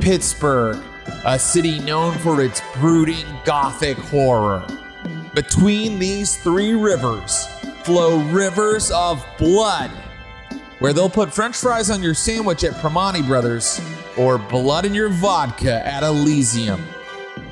Pittsburgh, a city known for its brooding gothic horror. Between these three rivers flow rivers of blood, where they'll put french fries on your sandwich at Primanti Brothers or blood in your vodka at Elysium.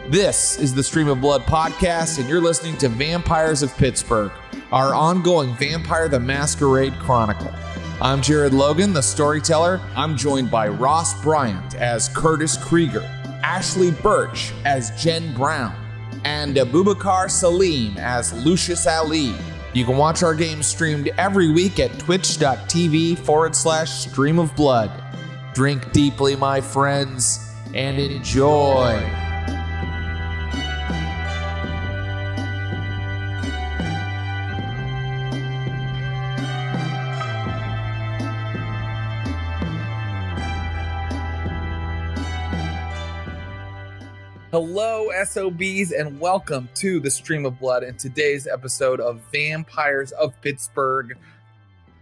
This is the Stream of Blood podcast, and you're listening to Vampires of Pittsburgh, our ongoing Vampire the Masquerade Chronicle. I'm Jared Logan, the storyteller. I'm joined by Ross Bryant as Curtis Krieger, Ashly Burch as Jen Brown, and Abubakar Salim as Lucius Ali. You can watch our game streamed every week at twitch.tv forward slash stream of blood. Drink deeply, my friends, and enjoy. SOBs, and welcome to the Stream of Blood and today's episode of Vampires of Pittsburgh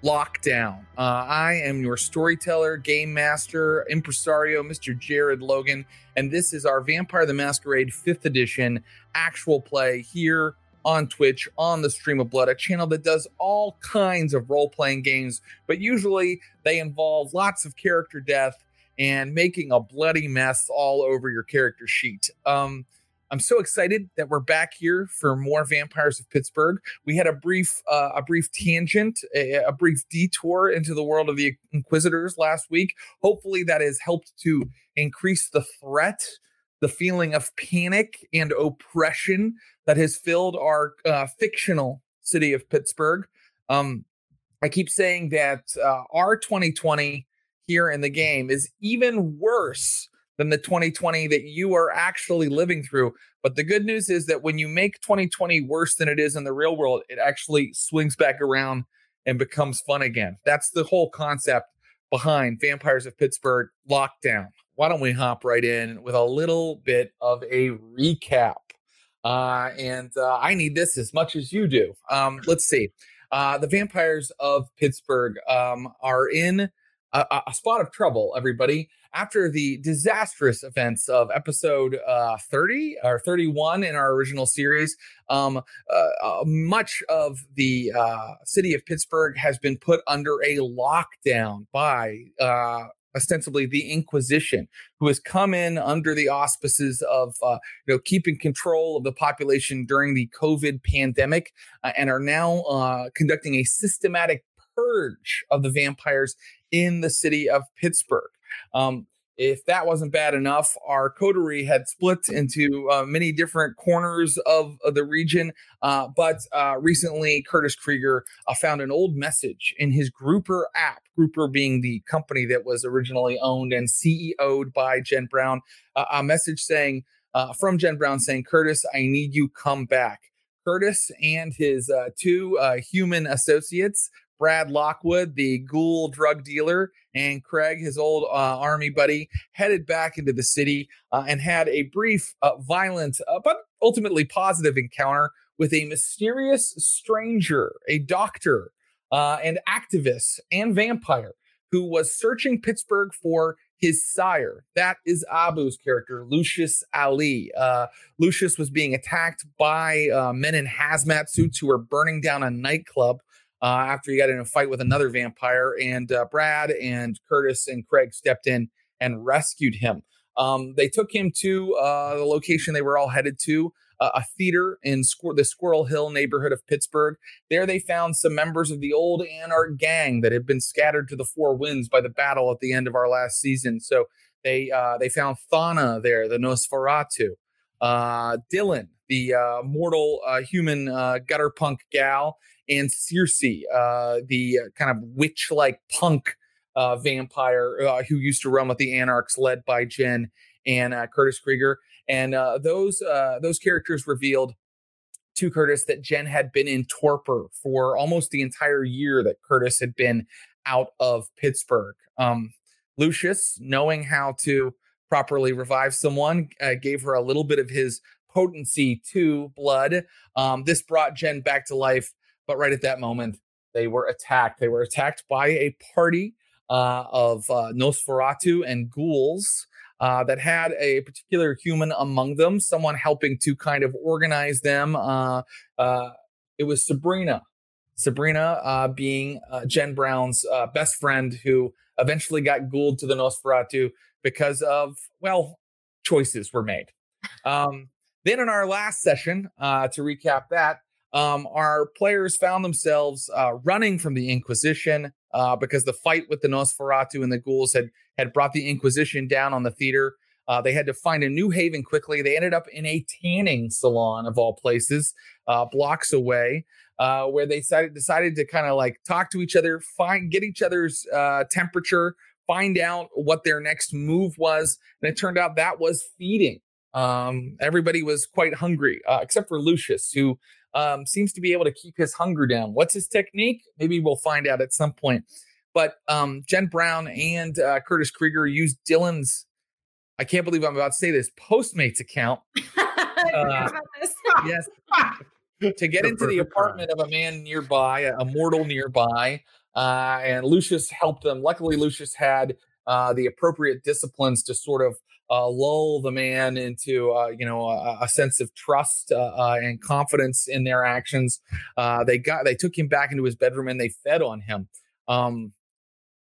Lockdown. Uh, I am your storyteller, game master, impresario, Mr. Jared Logan, and this is our Vampire the Masquerade 5th edition actual play here on Twitch on the Stream of Blood, a channel that does all kinds of role playing games, but usually they involve lots of character death and making a bloody mess all over your character sheet. Um, I'm so excited that we're back here for more Vampires of Pittsburgh. We had a brief, uh, a brief tangent, a, a, brief detour into the world of the Inquisitors last week. Hopefully, that has helped to increase the threat, the feeling of panic and oppression that has filled our uh, fictional city of Pittsburgh. Um, I keep saying that uh, our 2020 here in the game is even worse than the 2020 that you are actually living through. But the good news is that when you make 2020 worse than it is in the real world, it actually swings back around and becomes fun again. That's the whole concept behind Vampires of Pittsburgh Lockdown. Why don't we hop right in with a little bit of a recap? Uh, and uh, I need this as much as you do. Um, let's see. Uh, the Vampires of Pittsburgh um, are in a, a spot of trouble, everybody, after the disastrous events of episode uh, 30 or 31 in our original series. Um, uh, uh, much of the uh, city of Pittsburgh has been put under a lockdown by uh, ostensibly the Inquisition, who has come in under the auspices of uh, you know keeping control of the population during the COVID pandemic, uh, and are now uh, conducting a systematic purge of the vampires in the city of Pittsburgh. Um, if that wasn't bad enough, our coterie had split into uh, many different corners of, of the region. Uh, but uh, recently, Curtis Krieger uh, found an old message in his Grouper app, Grouper being the company that was originally owned and CEO'd by Jen Brown, uh, a message saying, uh, from Jen Brown saying, Curtis, I need you come back. Curtis and his two human associates Brad Lockwood, the ghoul drug dealer, and Craig, his old uh, army buddy, headed back into the city uh, and had a brief, uh, violent, uh, but ultimately positive encounter with a mysterious stranger, a doctor, uh, and activist and vampire who was searching Pittsburgh for his sire. That is Abu's character, Lucius Ali. Uh, Lucius was being attacked by uh, men in hazmat suits who were burning down a nightclub uh, after he got in a fight with another vampire. And uh, Brad and Curtis and Craig stepped in and rescued him. Um, they took him to uh, the location they were all headed to. Uh, a theater in Squir- the Squirrel Hill neighborhood of Pittsburgh. There, they found some members of the old Anarch gang that had been scattered to the four winds by the battle at the end of our last season. So they uh, they found Thana there, the Nosferatu, uh, Dylan, the mortal human gutter punk gal, and Circe, uh, the uh, kind of witch like punk uh, vampire uh, who used to run with the Anarchs, led by Jen and uh, Curtis Krieger. And uh, those those characters revealed to Curtis that Jen had been in torpor for almost the entire year that Curtis had been out of Pittsburgh. Um, Lucius, knowing how to properly revive someone, gave her a little bit of his potency to blood. Um, this brought Jen back to life but right at that moment, they were attacked. They were attacked by a party uh, of uh, Nosferatu and ghouls. uh, that had a particular human among them, someone helping to kind of organize them. Uh, uh, it was Sabrina. Sabrina uh, being Jen Brown's best friend who eventually got ghouled to the Nosferatu because of, well, choices were made. Um, then in our last session, to recap that, um, our players found themselves running from the Inquisition because the fight with the Nosferatu and the ghouls had had brought the Inquisition down on the theater. Uh, they had to find a new haven quickly. They ended up in a tanning salon of all places, uh, blocks away, uh, where they decided, decided to kind of like talk to each other, find get each other's uh, temperature, find out what their next move was, and it turned out that was feeding. Um, everybody was quite hungry, uh, except for Lucius, who um, seems to be able to keep his hunger down. What's his technique? Maybe we'll find out at some point. But um, Jen Brown and uh, Curtis Krieger used Dylan's, I can't believe I'm about to say this, Postmates account. Uh, yes. to get into the apartment of a man nearby, a, mortal nearby. Uh, and Lucius helped them. Luckily, Lucius had uh, the appropriate disciplines to sort of uh, lull the man into uh, you know a, a, sense of trust uh, uh and confidence in their actions. Uh, they got they took him back into his bedroom and they fed on him. Um,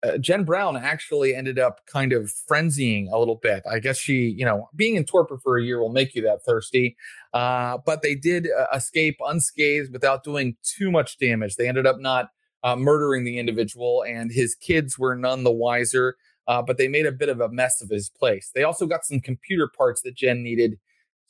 uh, Jen Brown actually ended up kind of frenzying a little bit. I guess she, you know, being in torpor for a year will make you that thirsty. But they did escape unscathed without doing too much damage. They ended up not murdering the individual, and his kids were none the wiser. Uh, but they made a bit of a mess of his place. They also got some computer parts that Jen needed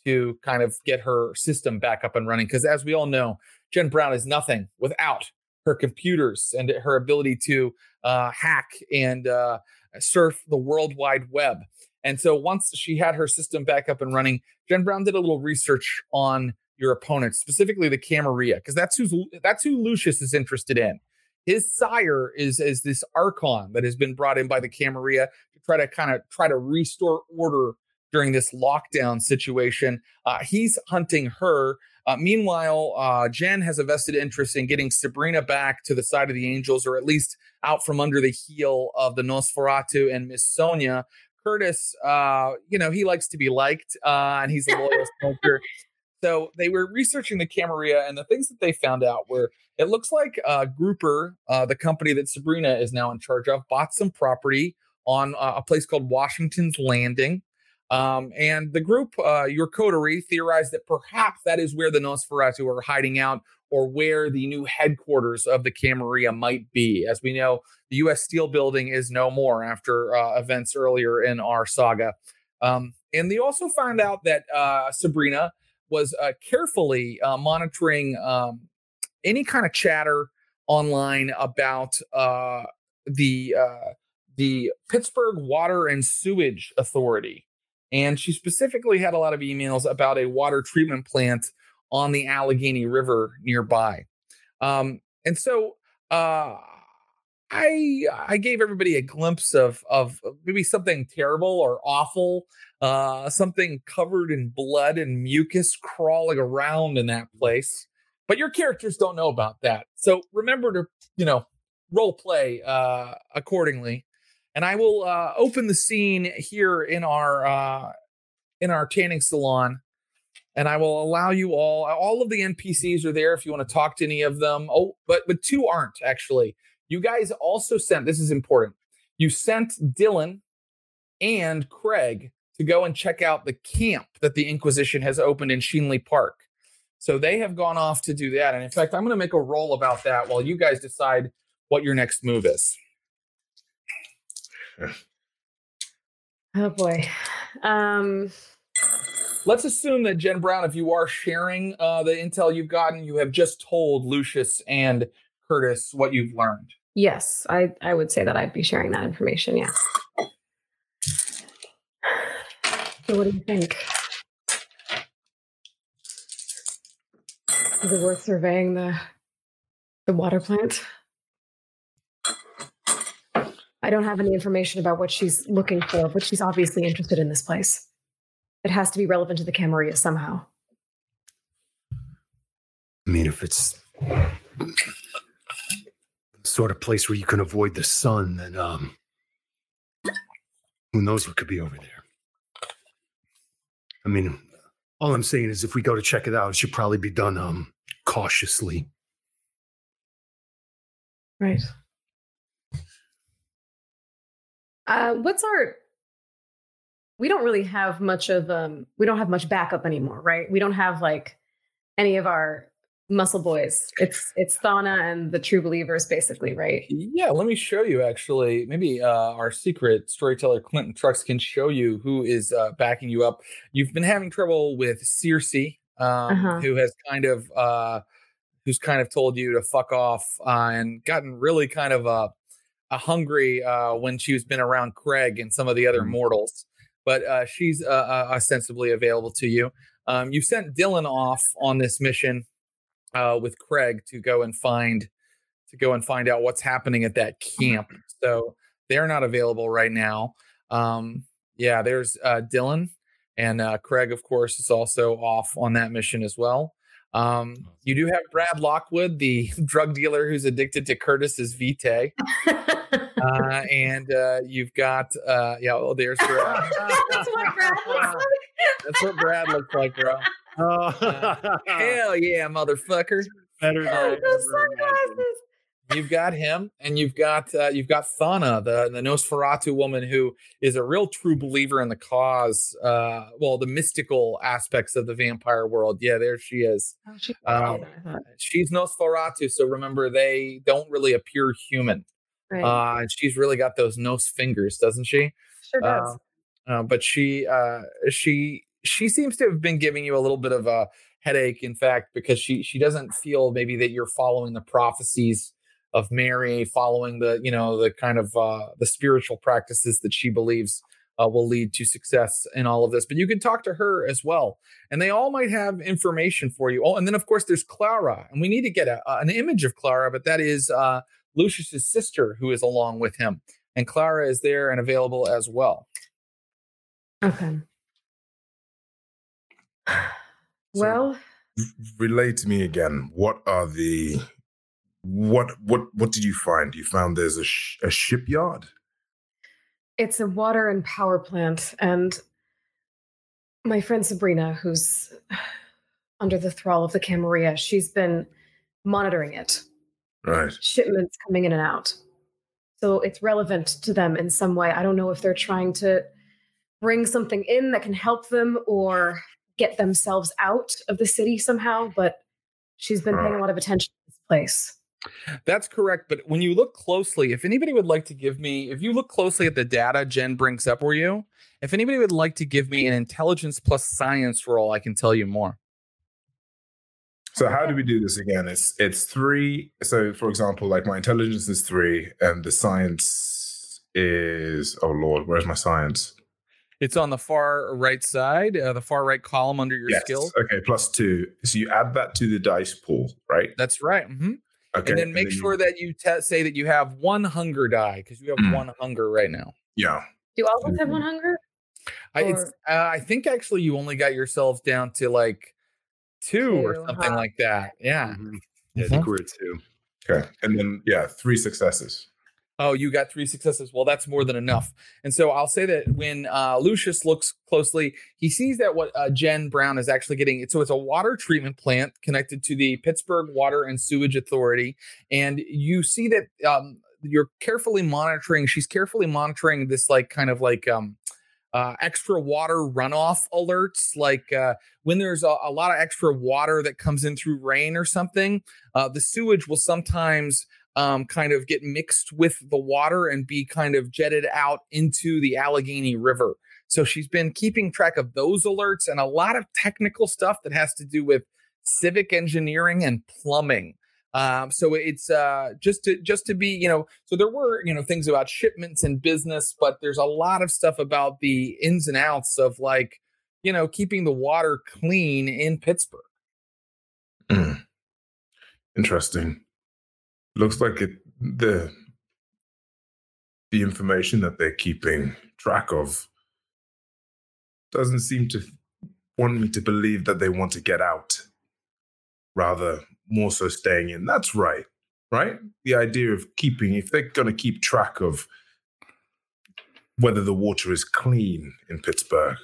to kind of get her system back up and running. Because as we all know, Jen Brown is nothing without her computers and her ability to uh, hack and uh, surf the World Wide Web. And so once she had her system back up and running, Jen Brown did a little research on your opponent, specifically the Camarilla, because that's who's that's who Lucius is interested in. His sire is is this Archon that has been brought in by the Camarilla to try to kind of try to restore order during this lockdown situation. Uh, he's hunting her uh, meanwhile, uh, Jen has a vested interest in getting Sabrina back to the side of the Angels, or at least out from under the heel of the Nosferatu and Miss Sonia. Curtis, uh, you know, he likes to be liked, uh, and he's a loyal soldier. So they were researching the Camarilla, and the things that they found out were it looks like uh, Grouper, uh, the company that Sabrina is now in charge of, bought some property on uh, a place called Washington's Landing. Um, and the group, uh, your coterie, theorized that perhaps that is where the Nosferatu are hiding out or where the new headquarters of the Camarilla might be. As we know, the U.S. Steel Building is no more after uh, events earlier in our saga. Um, and they also found out that uh, Sabrina was uh, carefully uh, monitoring um, any kind of chatter online about uh, the uh, the Pittsburgh Water and Sewage Authority. And she specifically had a lot of emails about a water treatment plant on the Allegheny River nearby. Um, and so uh, I I gave everybody a glimpse of of maybe something terrible or awful, uh, something covered in blood and mucus crawling around in that place. But your characters don't know about that, so remember to you know role play uh, accordingly and I will uh, open the scene here in our uh, in our tanning salon, and I will allow you all. All of the NPCs are there if you want to talk to any of them. Oh, but but two aren't actually. You guys also sent. This is important. You sent Dylan and Craig to go and check out the camp that the Inquisition has opened in Schenley Park. So they have gone off to do that. And in fact, I'm going to make a roll about that while you guys decide what your next move is. Oh boy. Um Let's assume that Jen Brown, if you are sharing uh, the intel you've gotten, you have just told Lucius and Curtis what you've learned. Yes, I, I would say that I'd be sharing that information. Yeah. So, what do you think? Is it worth surveying the the water plant? I don't have any information about what she's looking for, but she's obviously interested in this place. It has to be relevant to the Camarilla somehow. I mean, if it's sort of place where you can avoid the sun, then um, who knows what could be over there? I mean, all I'm saying is if we go to check it out, it should probably be done um cautiously. Right. Uh, what's our? We don't really have much of um. We don't have much backup anymore, right? We don't have like any of our muscle boys. It's it's Thana and the True Believers, basically, right? Yeah, let me show you. Actually, maybe uh, our secret storyteller Clinton Trucks can show you who is uh, backing you up. You've been having trouble with Circe, um, Uh-huh. who has kind of uh, who's kind of told you to fuck off uh, and gotten really kind of uh, a hungry uh, when she's been around Craig and some of the other Mhm. mortals. But uh, she's uh, uh, ostensibly available to you. Um, you sent Dylan off on this mission uh, with Craig to go and find to go and find out what's happening at that camp. So they're not available right now. Um, yeah, there's uh, Dylan and uh, Craig, of course, is also off on that mission as well. Um, you do have Brad Lockwood, the drug dealer who's addicted to Curtis's Vitae, uh, and uh, you've got uh, yeah. Oh, there's Brad. That's what Brad looks like. That's what Brad looks like, bro. Uh, Hell yeah, motherfucker! better than Those sunglasses. You've got him, and you've got uh, you've got Thana, the the Nosferatu woman, who is a real true believer in the cause. Uh, well, the mystical aspects of the vampire world. Yeah, there she is. Oh, she- Um, She's Nosferatu, so remember they don't really appear human. right. Uh, and she's really got those nose fingers, doesn't she? sure does. Uh, but she uh, she she seems to have been giving you a little bit of a headache. In fact, because she she doesn't feel maybe that you're following the prophecies of Mary, following the you know the kind of uh, the spiritual practices that she believes uh, will lead to success in all of this. But you can talk to her as well, and they all might have information for you. Oh, and then of course there's Clara, and we need to get a, an image of Clara, but that is uh, Lucius's sister who is along with him, and Clara is there and available as well. okay. So- Well, relate to me again. What are the what what what did you find? You found there's a sh- a shipyard. it's a water and power plant, and my friend Sabrina, who's under the thrall of the Camarilla, she's been monitoring it. Right. shipments coming in and out. So it's relevant to them in some way. I don't know if they're trying to bring something in that can help them or get themselves out of the city somehow, but she's been paying a lot of attention to this place. That's correct. But when you look closely, if anybody would like to give me, if you look closely at the data Jen brings up for you, if anybody would like to give me an intelligence plus science roll, I can tell you more. So how do we do this again? It's it's three. So for example, like my intelligence is three, and the science is oh lord, where's my science? It's on the far right side, uh, the far right column under your Yes. skills. Okay, plus two. So you add that to the dice pool, right? That's right. Mm-hmm. Okay, and then make you- sure that you te- say that you have one hunger die because you have Mm. one hunger right now. yeah. Do all of us have one hunger? I, it's, uh, I think actually you only got yourselves down to like two, or something huh? like that. Yeah. Mhm. Yeah, I think we're at two. Okay, and then yeah, three successes. Oh, you got three successes. Well, that's more than enough. And so I'll say that when uh, Lucius looks closely, he sees that what uh, Jen Brown is actually getting. So it's a water treatment plant connected to the Pittsburgh Water and Sewage Authority, and you see that um, you're carefully monitoring. She's carefully monitoring this, like kind of like um, uh, extra water runoff alerts, like uh, when there's a, a lot of extra water that comes in through rain or something. Uh, the sewage will sometimes um, kind of get mixed with the water and be kind of jetted out into the Allegheny River. So she's been keeping track of those alerts and a lot of technical stuff that has to do with civic engineering and plumbing. Um, so it's uh, just to just to be, you know, so there were you know things about shipments and business, but there's a lot of stuff about the ins and outs of like, you know, keeping the water clean in Pittsburgh. Hmm. Interesting. Looks like it the the information that they're keeping track of doesn't seem to want me to believe that they want to get out. Rather, more so staying in. That's right. Right? The idea of keeping, if they're going to keep track of whether the water is clean in Pittsburgh,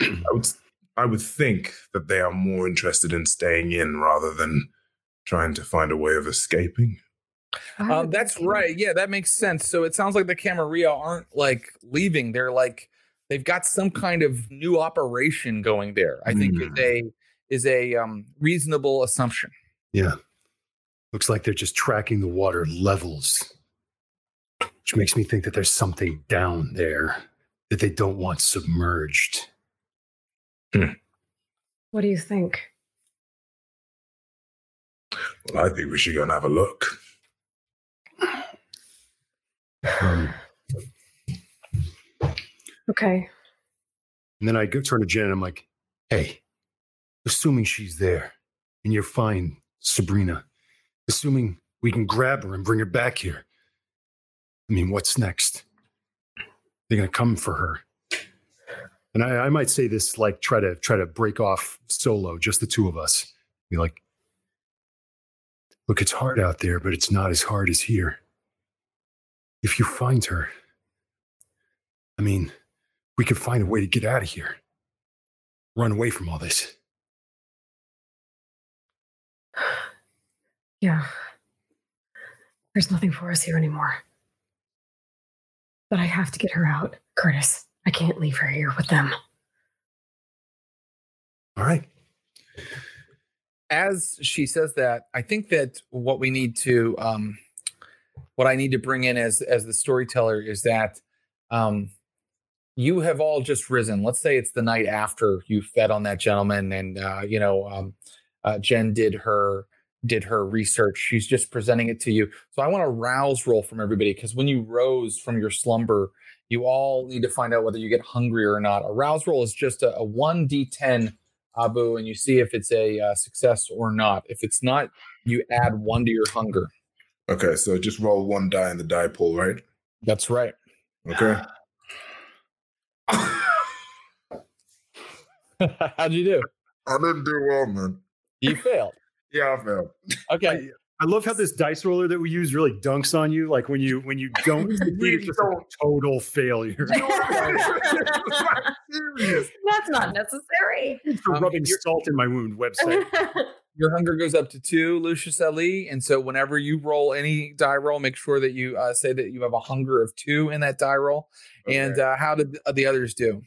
I would, I would think that they are more interested in staying in rather than trying to find a way of escaping. Um, that's right. Yeah, that makes sense. So it sounds like the Camarilla aren't like leaving. They're like they've got some kind of new operation going there. I think is Mm. a is a um, reasonable assumption. Yeah. Looks like they're just tracking the water levels, which makes me think that there's something down there that they don't want submerged. What do you think? Well, I think we should go and have a look. Um, Okay. and then I go turn to Jen and I'm like, hey, assuming she's there and you're fine, Sabrina, assuming we can grab her and bring her back here. I mean, what's next? They're gonna come for her. And I, I might say this like try to try to break off solo, just the two of us. Be like, look, it's hard out there, but it's not as hard as here. If you find her, I mean, we could find a way to get out of here. Run away from all this. Yeah. There's nothing for us here anymore. But I have to get her out, Curtis. I can't leave her here with them. All right. As she says that, I think that what we need to um, what I need to bring in as as the storyteller is that um, you have all just risen. Let's say it's the night after you fed on that gentleman, and uh, you know um, uh, Jen did her did her research. She's just presenting it to you. So I want a rouse roll from everybody because when you rose from your slumber, you all need to find out whether you get hungry or not. A rouse roll is just a, a one d10 Abu, and you see if it's a uh, success or not. If it's not, you add one to your hunger. Okay, so just roll one die in the die pool, right? That's right. Okay. How'd you do? I didn't do well, man. You failed. Yeah, I failed. Okay. I love how this dice roller that we use really dunks on you. Like when you when you don't succeed, it's just a total failure. That's not necessary. For Um, rubbing salt in my wound website. Your hunger goes up to two, Lucius Ali. And so whenever you roll any die roll, make sure that you uh, say that you have a hunger of two in that die roll. And uh, how did the- the others do?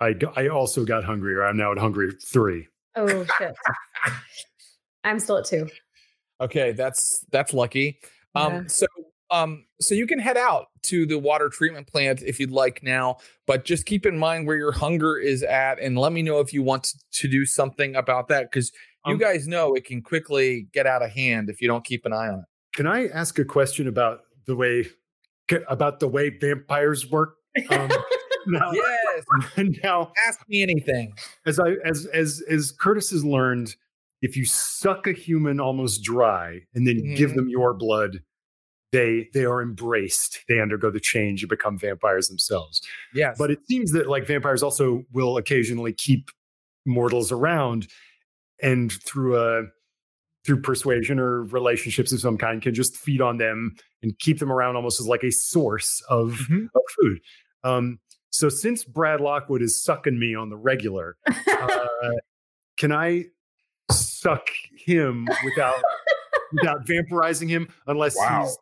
I I also got hungrier. I'm now at hungry three. oh shit. I'm still at two. Okay, that's that's lucky. Um, Yeah. so um, so you can head out to the water treatment plant if you'd like now, but just keep in mind where your hunger is at, and let me know if you want to, to do something about that because you Um, guys know it can quickly get out of hand if you don't keep an eye on it. Can I ask a question about the way about the way vampires work? Um, now, Yes, now, ask me anything. as I as as as Curtis has learned, if you suck a human almost dry and then give Mhm. them your blood, they they are embraced. They undergo the change and become vampires themselves. Yes, But it seems that like vampires also will occasionally keep mortals around and through a through persuasion or relationships of some kind can just feed on them and keep them around almost as like a source of, Mhm. of food. Um, so since Brad Lockwood is sucking me on the regular, uh, can I suck him without without vampirizing him unless Wow. he's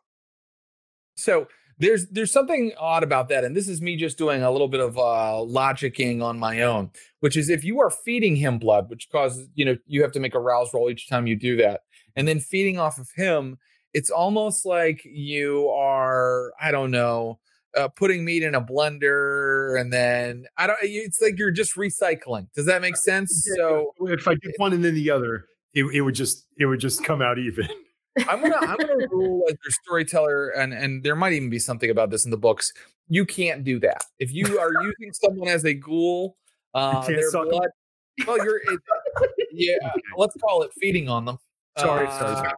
So there's there's something odd about that, and this is me just doing a little bit of uh, logicking on my own, which is if you are feeding him blood, which causes you know you have to make a rouse roll each time you do that, and then feeding off of him, it's almost like you are I don't know uh, putting meat in a blender, and then I don't. It's like you're just recycling. Does that make sense? So if I did one and then the other, it, it would just it would just come out even. I'm gonna I'm gonna rule as your storyteller, and and there might even be something about this in the books. You can't do that if you are using someone as a ghoul. Uh, their blood. Well, you're it, yeah. Let's call it feeding on them. Sorry, uh, sorry, sorry.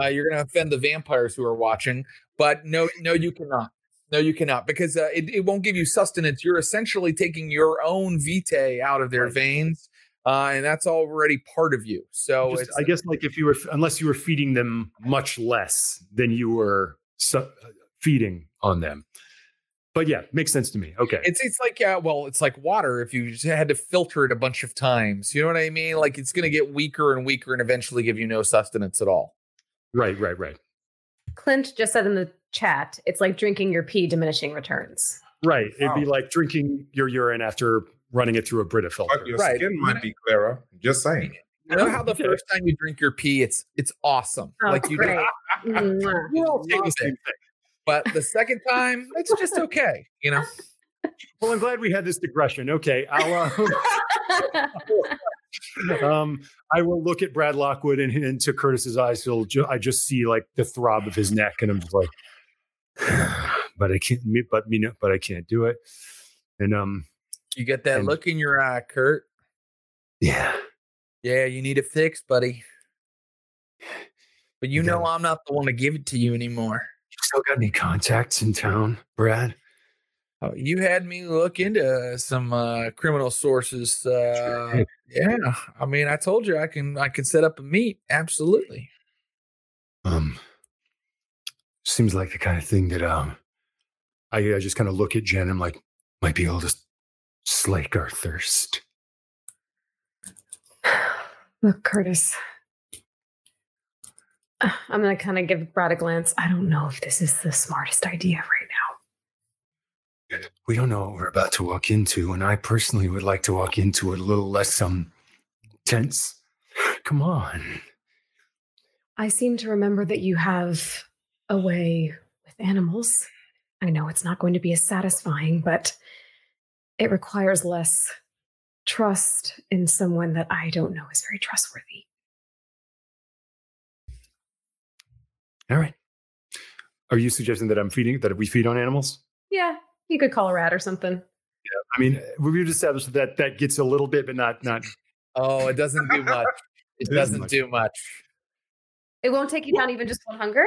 Uh, you're gonna offend the vampires who are watching, but no, no, you cannot. No, you cannot because uh, it, it won't give you sustenance. You're essentially taking your own vitae out of their Right. veins, uh, and that's already part of you. So Just- it's, I guess like if you were unless you were feeding them much less than you were su- feeding on them. but yeah, makes sense to me. Okay. It's it's like yeah, well, it's like water. If you just had to filter it a bunch of times, you know what I mean? Like it's going to get weaker and weaker, and eventually give you no sustenance at all. right, right, right. Clint just said in the chat, it's like drinking your pee, diminishing returns. Right. It'd be like drinking your urine after running it through a Brita filter. But your Right. skin might be clearer. Just saying. You know how the Okay. first time you drink your pee, it's it's awesome. Oh, like you great. We're all Love taking same thing. But the second time, it's just okay. You know. Well, I'm glad we had this digression. Okay, I'll uh, um, I will look at Brad Lockwood and into Curtis's eyes. He'll ju- I just see like the throb of his neck, and I'm just like, but I can't. But me, no, but I can't do it. And um, You get that And- look in your eye, Kurt. yeah, Yeah, you need it fixed, buddy. But you You know I'm not the one to give it to you anymore. you still got any contacts in town, Brad? Oh, you had me look into some uh, criminal sources. Uh, yeah, I mean, I told you I can I can set up a meet. Absolutely. Um, seems like the kind of thing that um, I, I just kind of look at Jen. I'm like, might be able to slake our thirst. Look, Curtis. I'm going to kind of give Brad a glance. I don't know if this is the smartest idea right now. We don't know what we're about to walk into, and I personally would like to walk into it a little less um tense. Come on. I seem to remember that you have a way with animals. I know it's not going to be as satisfying, but it requires less trust in someone that I don't know is very trustworthy. All right. Are you suggesting that I'm feeding that we feed on animals? Yeah, you could call a rat or something. Yeah, I mean, we've established that that gets a little bit, but not not. Oh, it doesn't do much. It It doesn't doesn't do much. It won't take you down even just one hunger.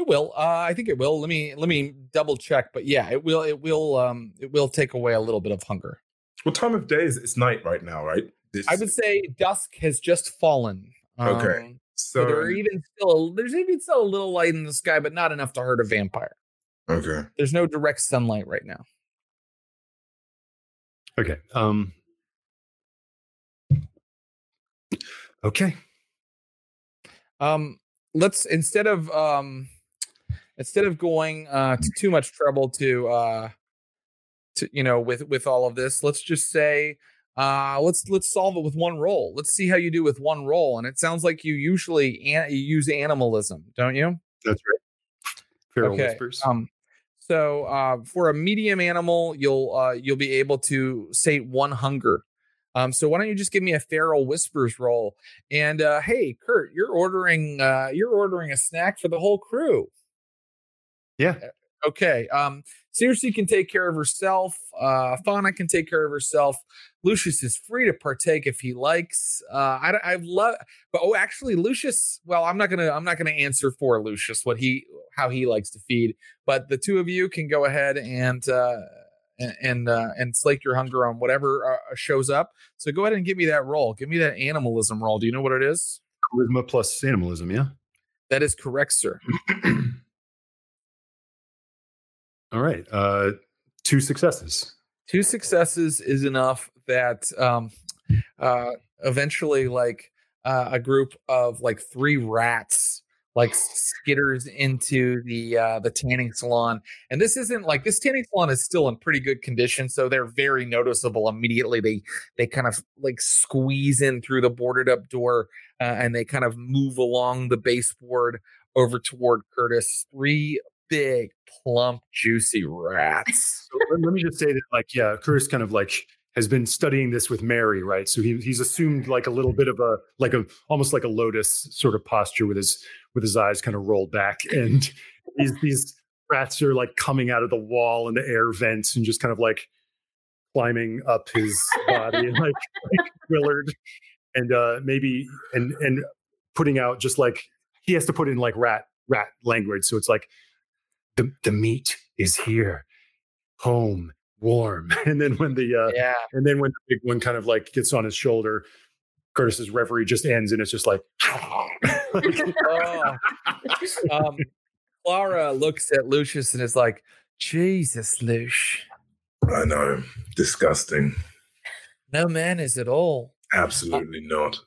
It will. Uh, I think it will. Let me let me double check. But yeah, it will. It will. Um, it will take away a little bit of hunger. What time of day is it? It's night right now, right? This, I would say dusk has just fallen. Okay. Um, so. so there are even still there's even still a little light in the sky, but not enough to hurt a vampire. okay. There's no direct sunlight right now. Okay. Um. Okay. Um, let's instead of um, instead of going uh to too much trouble to uh to you know with with all of this, let's just say uh let's let's solve it with one roll. Let's see how you do with one roll. And it sounds like you usually an- you use animalism, don't you? That's right. Feral Okay, whispers. Um, so uh, for a medium animal, you'll uh, you'll be able to sate one hunger. Um, so why don't you just give me a feral whispers roll? And uh, hey, Kurt, you're ordering uh, you're ordering a snack for the whole crew. Yeah. Okay. Um, Circe can take care of herself. Uh, Fauna can take care of herself. Lucius is free to partake if he likes. Uh, I, I love, but oh, actually, Lucius. Well, I'm not gonna, I'm not gonna answer for Lucius what he, how he likes to feed. But the two of you can go ahead and uh, and and, uh, and slake your hunger on whatever uh, shows up. So go ahead and give me that roll. Give me that animalism roll. Do you know what it is? Charisma plus animalism. Yeah. That is correct, sir. All right. Uh, two successes. two successes is enough that um uh eventually like uh, a group of like three rats like skitters into the uh the tanning salon and this isn't like this tanning salon is still in pretty good condition so they're very noticeable immediately they they kind of like squeeze in through the boarded up door uh, and they kind of move along the baseboard over toward curtis three big plump juicy rats. So let, me just say that, like, yeah, Curtis kind of like has been studying this with Mary, right? So he, he's assumed like a little bit of a like a almost like a lotus sort of posture with his with his eyes kind of rolled back, and these these rats are like coming out of the wall and the air vents and just kind of like climbing up his body and like, like Willard, and uh maybe and and putting out just like he has to put in like rat rat language, so it's like the the meat is here home warm and then when the uh yeah and then when the big one kind of like gets on his shoulder curtis's reverie just ends and it's just like, like oh. um, Clara looks at Lucius and is like, Jesus, Lush. I know. Disgusting. No manners at all. Absolutely not.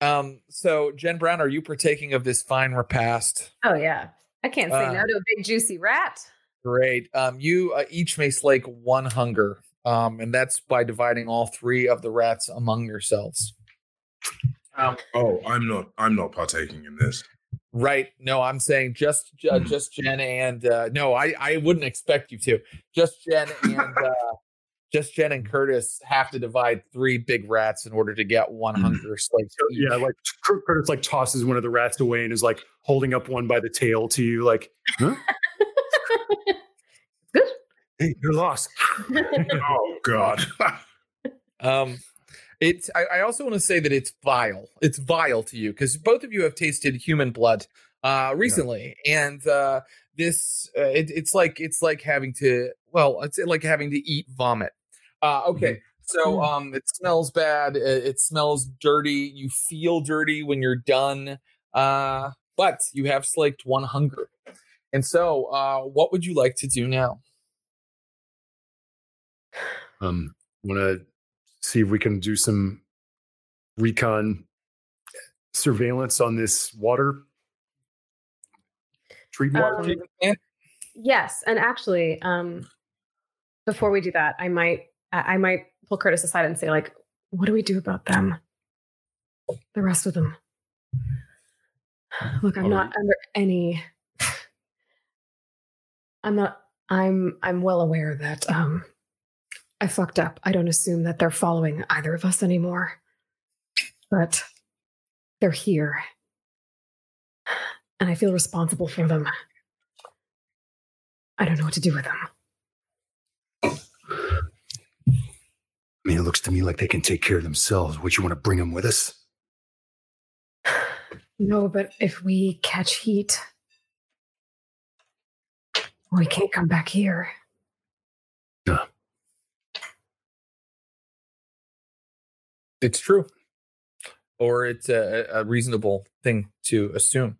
Um, so Jen Brown, are you partaking of this fine repast? Oh yeah. I can't say Uh, no to a big juicy rat. Great. Um, you uh, each may slake one hunger, um, and that's by dividing all three of the rats among yourselves. Um, Oh, I'm not. I'm not partaking in this. right. No, I'm saying just uh, just Jen and uh, no, I I wouldn't expect you to. Just Jen and uh, just Jen and Curtis have to divide three big rats in order to get one Hmm. hunger slake. So, yeah, like Curtis like tosses one of the rats away and is like holding up one by the tail to you, like, huh? Good. hey, you're lost. Oh God. Um, it's. I, I also want to say that it's vile. It's vile to you because both of you have tasted human blood uh recently, and uh this uh, it, it's like it's like having to. Well, it's like having to eat vomit. Uh, okay. So Mm. um, it smells bad. It, it smells dirty. You feel dirty when you're done. Uh, but you have slaked one hunger. And so, uh, what would you like to do now? Um, want to see if we can do some recon surveillance on this water treatment Um. Yes, and actually, um, before we do that, I might I might pull Curtis aside and say, like, what do we do about them? The rest of them. Look, I'm All not right. under any. I'm not. I'm. I'm well aware that um, I fucked up. I don't assume that they're following either of us anymore, but they're here, and I feel responsible for them. I don't know what to do with them. Mean, it looks to me like they can take care of themselves. Would you want to bring them with us? No, but if we catch heat, we can't come back here. It's true, or it's a, a reasonable thing to assume.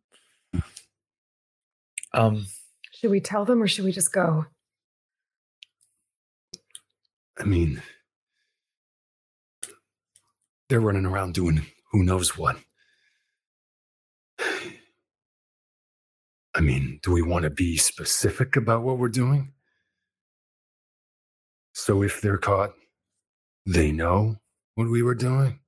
Um, Should we tell them or should we just go? I mean, they're running around doing who knows what. I mean, do we want to be specific about what we're doing? So if they're caught, they know what we were doing?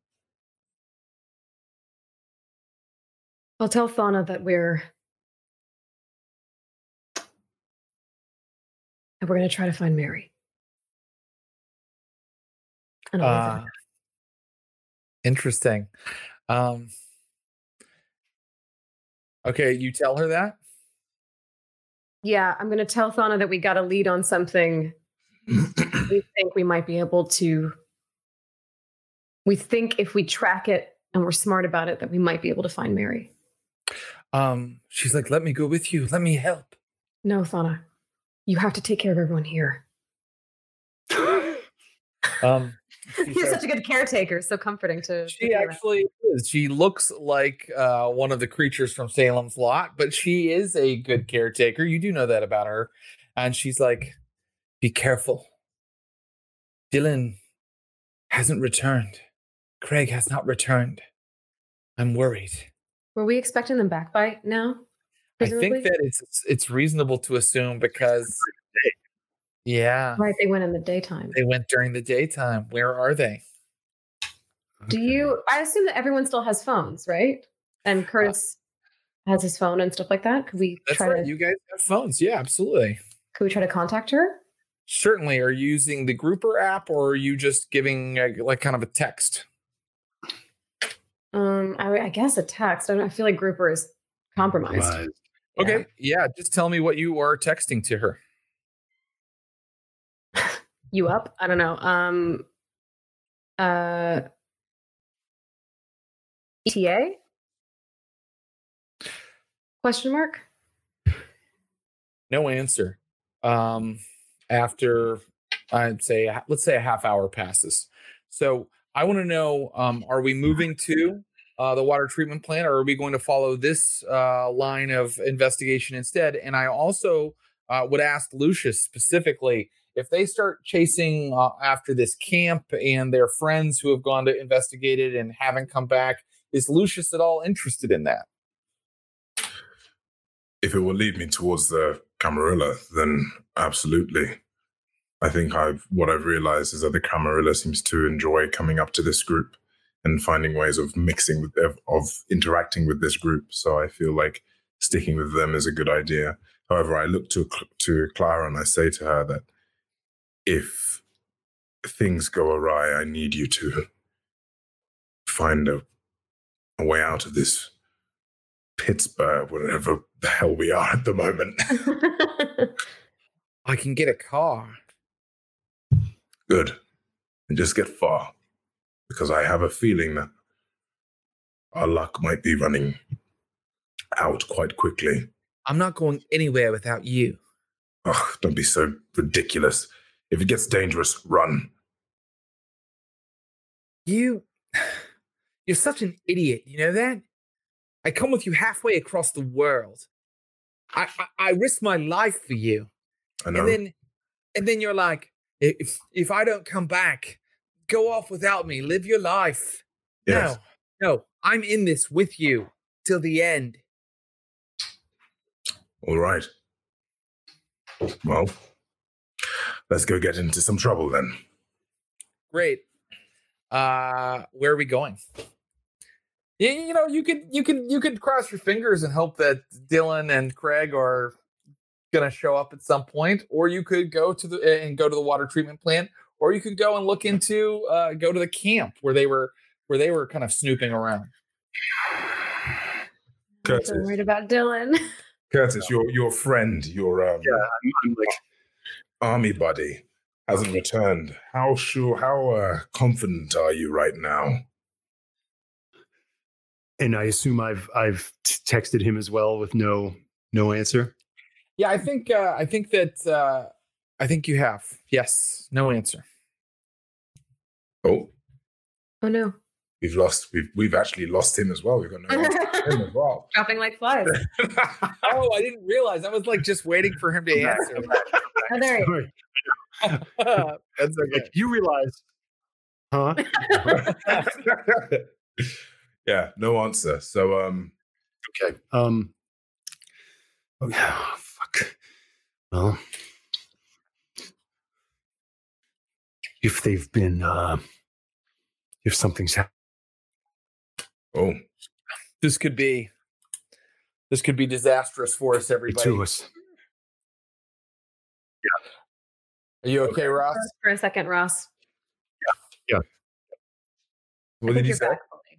I'll tell Thana that we're that we're going to try to find Mary. And I'll leave it uh, interesting. Um, okay, you tell her that. Yeah, I'm going to tell Thana that we got a lead on something. We think we might be able to. We think if we track it and we're smart about it, that we might be able to find Mary. Um, she's like, "Let me go with you. Let me help." No, Thana, you have to take care of everyone here. Um, You're such a good caretaker. So comforting to. She around. actually is. She looks like uh, one of the creatures from Salem's Lot, but she is a good caretaker. You do know that about her. And she's like, be careful. Dylan hasn't returned. Craig has not returned. I'm worried. Were we expecting them back by now? I think that it's it's reasonable to assume because yeah, right. They went in the daytime. they went during the daytime. Where are they? Do you? I assume that everyone still has phones, right? And Curtis has his phone and stuff like that. Could we That's try right. to? You guys have phones. Yeah, absolutely. Could we try to contact her? Certainly. Are you using the Grouper app or are you just giving uh, like kind of a text? Um, I, I guess a text. I don't. I feel like Grouper is compromised. Right. Yeah. Okay. Yeah. Just tell me what you are texting to her. You up? I don't know. Um. Uh. ETA? Question mark. No answer. Um, after I'd say, let's say a half hour passes. So I want to know: um, Are we moving to uh, the water treatment plant, or are we going to follow this uh, line of investigation instead? And I also uh, would ask Lucius specifically if they start chasing uh, after this camp and their friends who have gone to investigate it and haven't come back. Is Lucius at all interested in that? If it will lead me towards the Camarilla, then absolutely. I think I've what I've realized is that the Camarilla seems to enjoy coming up to this group and finding ways of mixing with of, of interacting with this group. So I feel like sticking with them is a good idea. However, I look to to Clara and I say to her that if things go awry, I need you to find a, a way out of this Pittsburgh, whatever the hell we are at the moment. I can get a car. Good. And just get far. Because I have a feeling that our luck might be running out quite quickly. I'm not going anywhere without you. Oh, don't be so ridiculous. If it gets dangerous, run. You you're such an idiot, you know that? I come with you halfway across the world. I, I, I risk my life for you. I know. And then and then you're like, if if I don't come back, go off without me, live your life. yes. No, no, I'm in this with you till the end. All right. Well, let's go get into some trouble then. Great. Uh where are we going? Yeah, you know, you could you could you could cross your fingers and hope that Dylan and Craig are gonna show up at some point, or you could go to the and go to the water treatment plant, or you could go and look into uh go to the camp where they were where they were kind of snooping around. I'm worried about Dylan. Curtis, your your friend, your um, Yeah, I'm, I'm like, army buddy, hasn't returned. How sure? How uh, confident are you right now? and I assume I've I've t- texted him as well with no no answer. Yeah, I think uh I think that uh I think you have. Yes. No answer. Oh, Oh no. We've lost. We've we've actually lost him as well. We've got no him as well. Dropping like flies. Oh, I didn't realize. I was like just waiting for him to answer. Oh, there you go. That's okay. Like you realize, huh? yeah, no answer. So um, Okay. Um. Oh, yeah, fuck. Well, if they've been, uh, if something's happened, oh, this could be this could be disastrous for us, everybody. to us, Yeah. Are you okay, Ross? For a second, Ross. Yeah. Yeah. What did you say? back.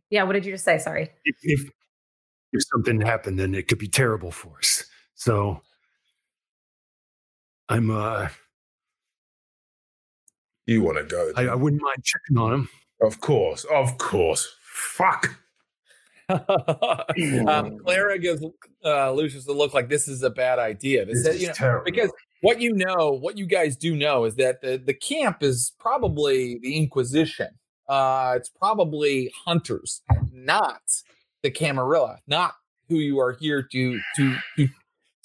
Yeah, what did you just say? Sorry. if, if if something happened, then it could be terrible for us. So, I'm. uh You want to go? I, I wouldn't mind checking on him. of course, of course. Fuck. um, Clara gives uh, Lucius a look like this is a bad idea. This, This is, you know, terrible. because what you know, what you guys do know, is that the the camp is probably the Inquisition. Uh, it's probably hunters, not the Camarilla, not who you are here to to to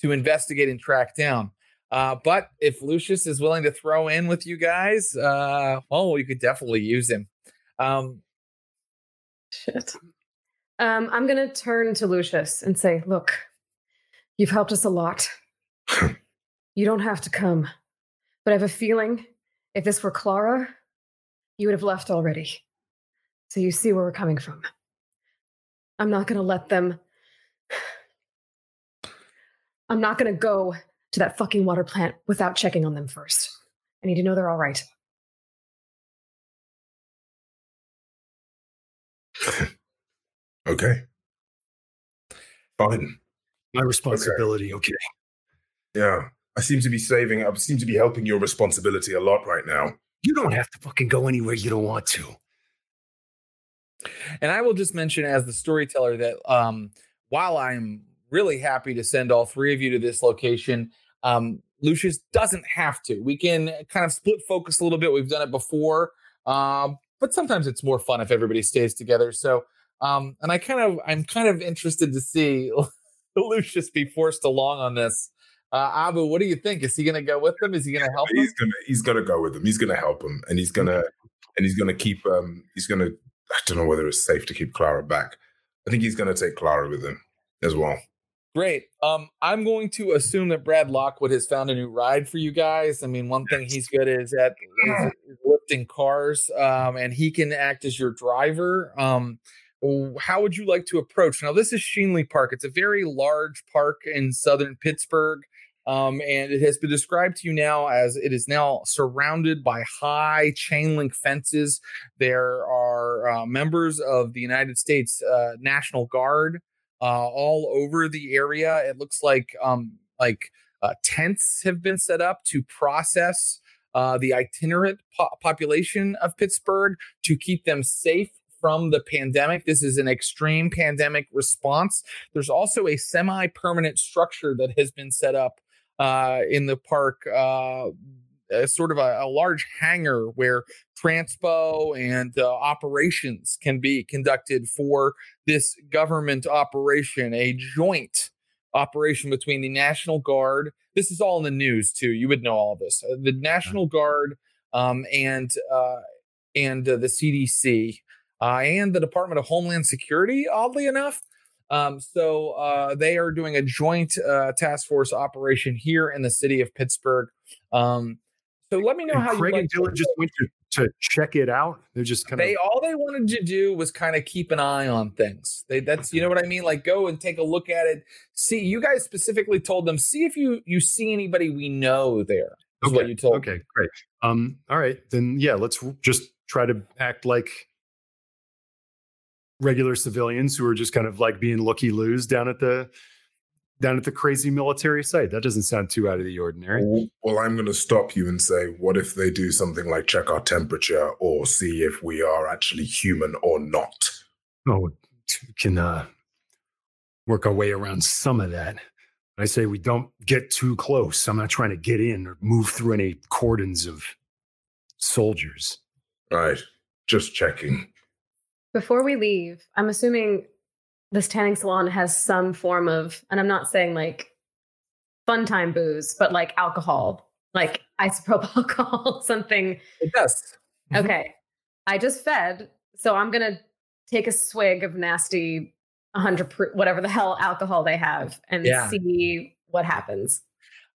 to investigate and track down. Uh, but if Lucius is willing to throw in with you guys, uh, well, you could definitely use him. Um, Shit. Um, I'm gonna turn to Lucius and say, "Look, you've helped us a lot. you don't have to come, but I have a feeling if this were Clara, you would have left already. So you see where we're coming from. I'm not gonna let them. I'm not gonna go to that fucking water plant without checking on them first. I need to know they're all right. Okay. Fine. My responsibility. Okay. Yeah. I seem to be saving. I seem to be helping your responsibility a lot right now. You don't have to fucking go anywhere you don't want to. And I will just mention as the storyteller that um, while I'm really happy to send all three of you to this location, um, Lucius doesn't have to. We can kind of split focus a little bit. We've done it before, um, but sometimes it's more fun if everybody stays together. So, um, and I kind of, I'm kind of interested to see Lucius be forced along on this. Uh, Abu, what do you think? Is he going to go with them? Is he going to help? He's gonna he's gonna go with them. He's gonna help him, and he's gonna and he's gonna keep um he's gonna I don't know whether it's safe to keep Clara back. I think he's gonna take Clara with him as well. Great. Um, I'm going to assume that Brad Lockwood has found a new ride for you guys. I mean, one thing he's good is at lifting cars, um, and he can act as your driver. Um, how would you like to approach? Now, this is Schenley Park. It's a very large park in southern Pittsburgh. Um, and it has been described to you now as it is now surrounded by high chain link fences. There are uh, members of the United States uh, National Guard uh, all over the area. It looks like um, like uh, tents have been set up to process uh, the itinerant po- population of Pittsburgh to keep them safe from the pandemic. This is an extreme pandemic response. There's also a semi permanent structure that has been set up uh, in the park. Uh, sort of a, a, large hangar where transpo and uh, operations can be conducted for this government operation, a joint operation between the National Guard. This is all in the news too. You would know all this. Uh, the National Guard um, and uh, and uh, the CDC uh, and the Department of Homeland Security. Oddly enough, um, so uh, they are doing a joint uh, task force operation here in the city of Pittsburgh. Um, so let me know and how Craig you and Dylan just went to, to check it out. They're just kind they of all they wanted to do was kind of keep an eye on things. They that's you know what I mean. Like go and take a look at it. See, you guys specifically told them see if you you see anybody we know there. Is okay. what you told. Okay, great. Um, all right, then yeah, let's just try to act like regular civilians who are just kind of like being looky loos down at the down at the crazy military site. That doesn't sound too out of the ordinary. Well, I'm going to stop you and say, what if they do something like check our temperature or see if we are actually human or not? Oh, we can uh, work our way around some of that. I say we don't get too close. I'm not trying to get in or move through any cordons of soldiers. Right. Just checking. Before we leave, I'm assuming this tanning salon has some form of, and I'm not saying like fun time booze, but like alcohol, like isopropyl alcohol, something. It does. Mm-hmm. Okay. I just fed, so I'm going to take a swig of nasty 100 proof, whatever the hell alcohol they have and yeah. see what happens.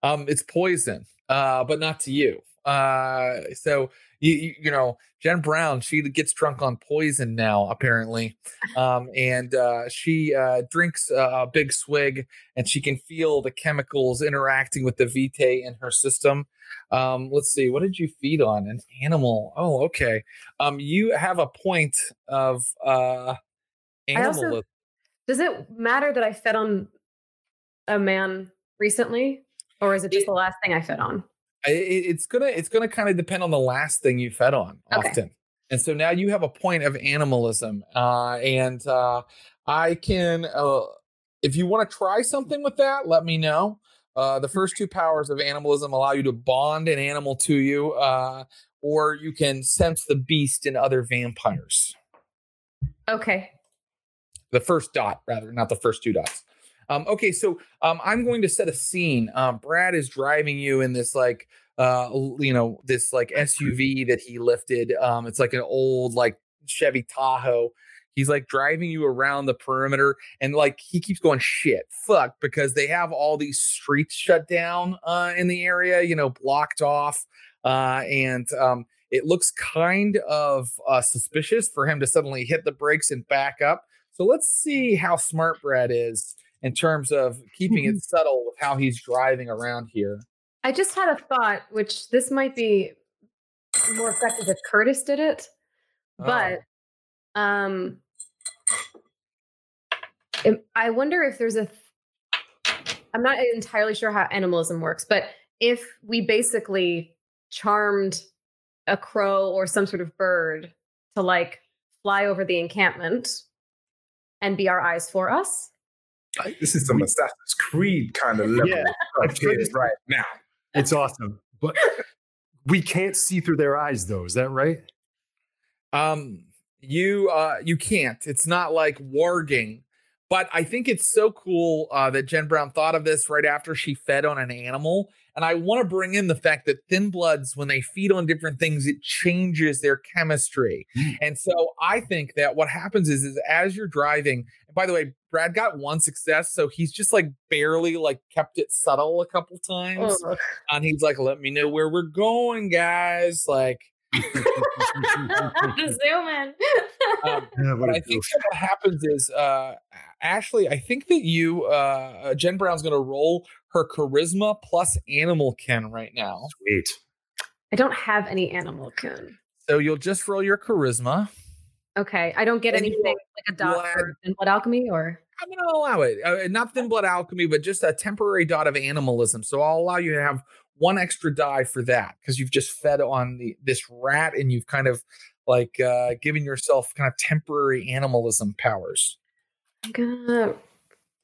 Um, it's poison, uh, but not to you. Uh, so you, you, know Jen Brown, she gets drunk on poison now apparently, um, and uh, she uh, drinks a big swig, and she can feel the chemicals interacting with the vitae in her system. Um, let's see, what did you feed on? An animal. Oh, okay. Um, you have a point of uh, animal. Also, does it matter that I fed on a man recently, or is it just it, the last thing I fed on? It's gonna it's gonna kind of depend on the last thing you fed on often. And so now you have a point of animalism uh, and uh, i can uh, if you want to try something with that let me know. Uh, the first two powers of animalism allow you to bond an animal to you uh, or you can sense the beast in other vampires. Okay. The first dot rather not the first two dots um, okay, so um, I'm going to set a scene. Um, Brad is driving you in this like uh, you know this like SUV that he lifted. Um, it's like an old like Chevy Tahoe. He's like driving you around the perimeter, and like he keeps going shit, fuck, because they have all these streets shut down uh, in the area, you know, blocked off, uh, and um, it looks kind of uh, suspicious for him to suddenly hit the brakes and back up. So let's see how smart Brad is in terms of keeping it subtle with how he's driving around here. I just had a thought, which this might be more effective if Curtis did it, but oh. um, I wonder if there's a. I'm not entirely sure how animalism works, but if we basically charmed a crow or some sort of bird to like fly over the encampment and be our eyes for us, this is some Assassin's Creed kind of level yeah. right now. It's awesome, but we can't see through their eyes, though. Is that right? Um, you uh, you can't. It's not like warging, but I think it's so cool uh, that Jen Brown thought of this right after she fed on an animal. And I want to bring in the fact that thin bloods, when they feed on different things, it changes their chemistry. Mm. And so I think that what happens is, is as you're driving, and by the way, Brad got one success, so he's just like barely like kept it subtle a couple times. And he's like, let me know where we're going, guys. Like, Zoom in. um, Yeah, but I think that what happens is, uh, Ashly, I think that you, uh, Jen Brown's going to roll her charisma plus animal ken right now. Sweet. I don't have any animal ken. So you'll just roll your charisma. Okay, I don't get And anything like a dot you'll for in blood alchemy, or I'm going to allow it. Uh, not thin blood alchemy, but just a temporary dot of animalism. So I'll allow you to have one extra die for that because you've just fed on the this rat and you've kind of like uh, given yourself kind of temporary animalism powers. I'm gonna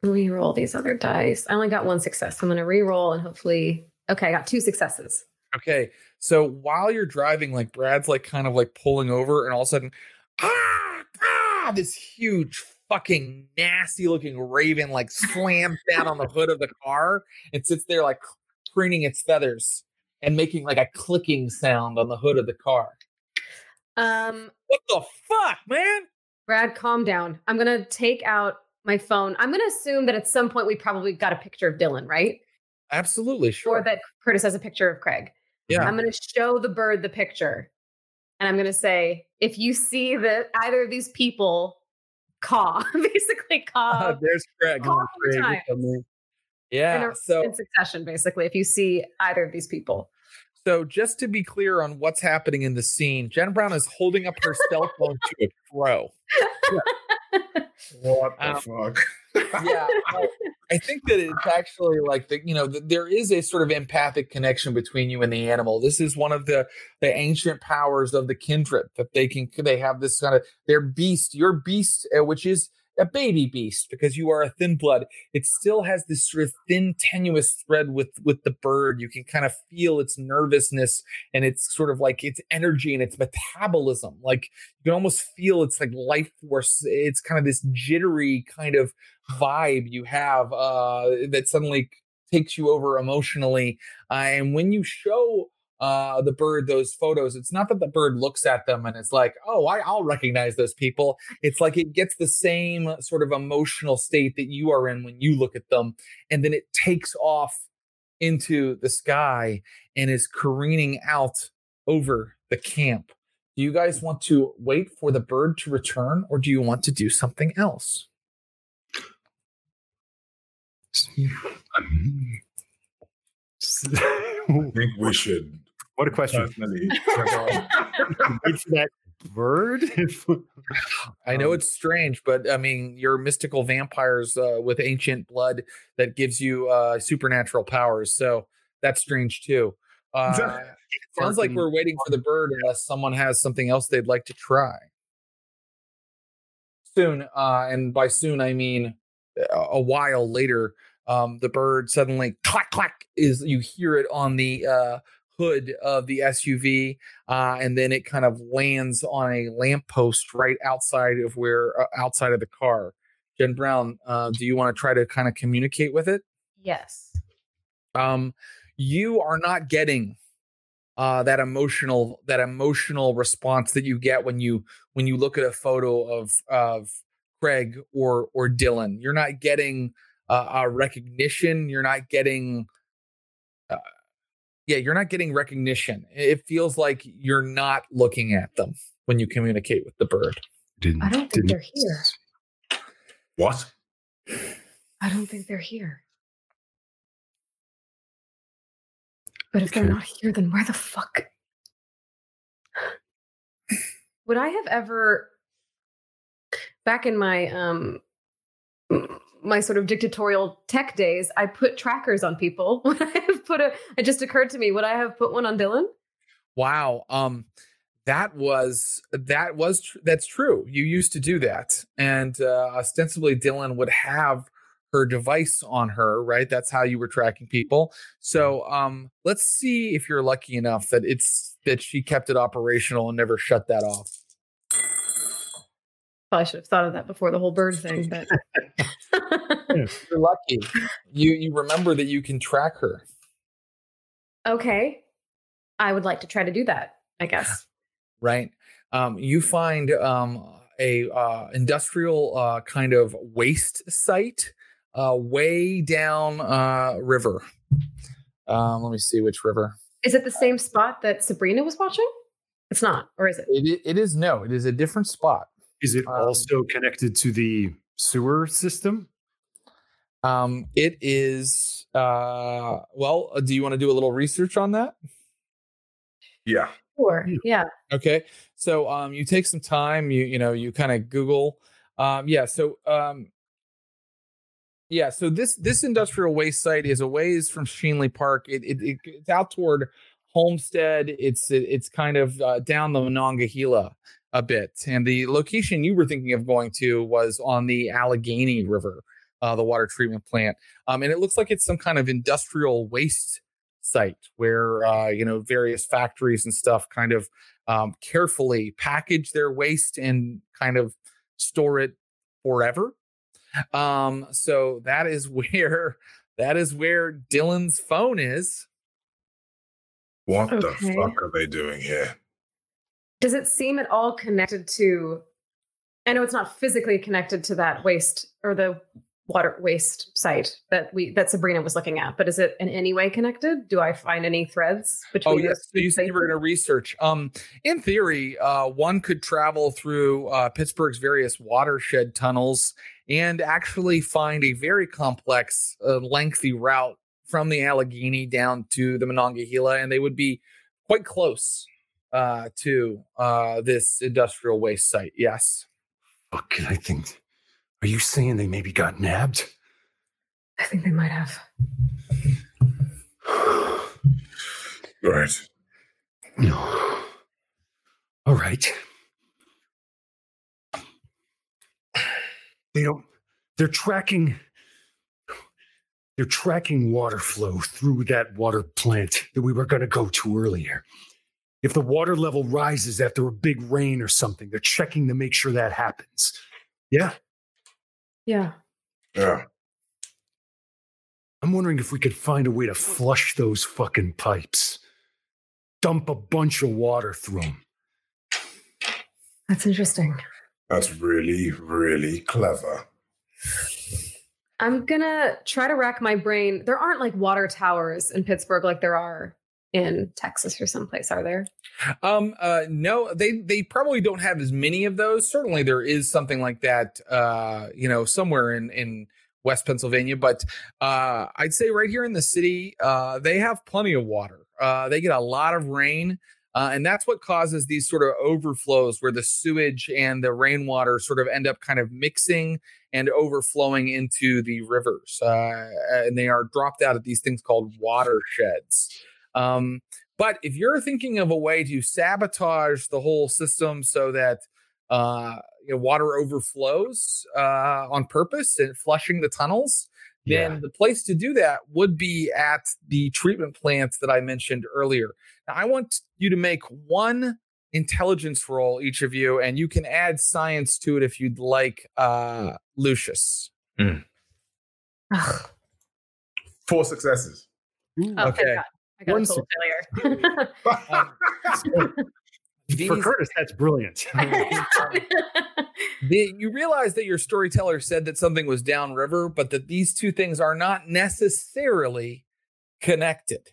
re-roll these other dice. I only got one success. I'm gonna re-roll and hopefully. Okay, I got two successes. Okay. So while you're driving, like Brad's like kind of like pulling over, and all of a sudden, ah, ah, this huge fucking nasty looking raven like slams down on the hood of the car and sits there like preening its feathers and making like a clicking sound on the hood of the car. Um, What the fuck, man? Brad, calm down. I'm gonna take out my phone. I'm gonna assume that at some point we probably got a picture of Dylan, right? Absolutely, sure. Or that Curtis has a picture of Craig. yeah. I'm gonna show the bird the picture, and I'm gonna say, if you see that either of these people caw, basically caw There's Craig. the Craig, time. look at me. in, Yeah. a, So in succession, basically, if you see either of these people. So, just to be clear on what's happening in the scene, Jen Brown is holding up her cell phone to a crow. What the Um, fuck? Yeah, I- I think that it's actually like the you know th- there is a sort of empathic connection between you and the animal. This is one of the the ancient powers of the kindred that they can they have this kind of their beast, your beast, uh, which is a baby beast because you are a thin blood. It still has this sort of thin, tenuous thread with with the bird. You can kind of feel its nervousness and it's sort of like its energy and its metabolism. Like you can almost feel its like life force. It's kind of this jittery kind of vibe you have uh, that suddenly takes you over emotionally. Uh, and when you show uh, the bird those photos, it's not that the bird looks at them and it's like, oh, I, I'll recognize those people. It's like it gets the same sort of emotional state that you are in when you look at them. And then it takes off into the sky and is careening out over the camp. Do you guys want to wait for the bird to return or do you want to do something else? I think we should what a question. personally Wait that bird? I know it's strange, but I mean, you're mystical vampires uh, with ancient blood that gives you uh, supernatural powers. So that's strange too. Uh, it sounds like we're waiting for the bird unless someone has something else they'd like to try. Soon, uh, and by soon I mean a, a while later, um, the bird suddenly clack clack is you hear it on the uh, hood of the SUV, uh, and then it kind of lands on a lamppost right outside of where uh, outside of the car. Jen Brown, uh, do you want to try to kind of communicate with it? Yes. um, you are not getting uh, that emotional that emotional response that you get when you when you look at a photo of of Craig or or Dylan. You're not getting uh, a recognition. You're not getting. Yeah, you're not getting recognition. It feels like you're not looking at them when you communicate with the bird. Didn't, I don't think didn't- they're here. what? I don't think they're here. But if they're not here, then where the fuck? Would I have ever, back in my um, m- my sort of dictatorial tech days, I put trackers on people. Would I have put a? It just occurred to me. Would I have put one on Dylan? Wow. Um that was that was tr- that's true. You used to do that. And uh ostensibly Dylan would have her device on her, right? That's how you were tracking people. So um let's see if you're lucky enough that it's that she kept it operational and never shut that off. Probably should have thought of that before the whole bird thing, but You're lucky. You you remember that you can track her. okay. I would like to try to do that, I guess. right? Um, you find um, a uh, industrial uh, kind of waste site uh, way down uh, river. Um, let me see which river. Is it the same spot that Sabrina was watching? It's not, or is it? It, it is no. It is a different spot. Is it Um, also connected to the sewer system? Um, it is. Uh, well, uh, do you want to do a little research on that? Yeah. Sure. Yeah. Yeah. Okay. So um you take some time, you you know, you kind of Google. Um yeah, so um yeah, so this this industrial waste site is a ways from Schenley Park. It, it, it it's out toward Homestead. It's it, it's kind of uh, down the Monongahela a bit. And the location you were thinking of going to was on the Allegheny River, uh, the water treatment plant. Um, and it looks like it's some kind of industrial waste site where uh, you know various factories and stuff kind of um, carefully package their waste and kind of store it forever. Um, so that is where that is where Dylan's phone is. What the fuck are they doing here? Does it seem at all connected to? I know it's not physically connected to that waste or the water waste site that we that Sabrina was looking at, but is it in any way connected? Do I find any threads between? Oh yes, so you said you were going to research. Um, in theory, uh, one could travel through uh, Pittsburgh's various watershed tunnels and actually find a very complex, uh, lengthy route from the Allegheny down to the Monongahela, and they would be quite close uh, to uh, this industrial waste site. Yes. Fuck, I think. Are you saying they maybe got nabbed? I think they might have. Right. No. All right. They don't. They're tracking. They're tracking water flow through that water plant that we were going to go to earlier. If the water level rises after a big rain or something, they're checking to make sure that happens. Yeah. Yeah. Yeah. I'm wondering if we could find a way to flush those fucking pipes. Dump a bunch of water through them. That's interesting. That's really, really clever. I'm gonna try to rack my brain. There aren't like water towers in Pittsburgh like there are in Texas or someplace, are there? Um, uh, no, they they probably don't have as many of those. Certainly, there is something like that. Uh, you know, somewhere in in West Pennsylvania, but uh, I'd say right here in the city, uh, they have plenty of water. Uh, they get a lot of rain. Uh, and that's what causes these sort of overflows where the sewage and the rainwater sort of end up kind of mixing and overflowing into the rivers. Uh, and they are dropped out at these things called watersheds. Um, but if you're thinking of a way to sabotage the whole system so that uh, you know, water overflows uh, on purpose and flushing the tunnels, then Yeah. the place to do that would be at the treatment plants that I mentioned earlier. Now, I want you to make one intelligence roll, each of you, and you can add science to it if you'd like, uh, Lucius. Ugh. Four successes. Oh, thank Okay. God. I got One a total failure. Um, For These- Curtis, that's brilliant. the, you realize that your storyteller said that something was downriver, but that these two things are not necessarily connected.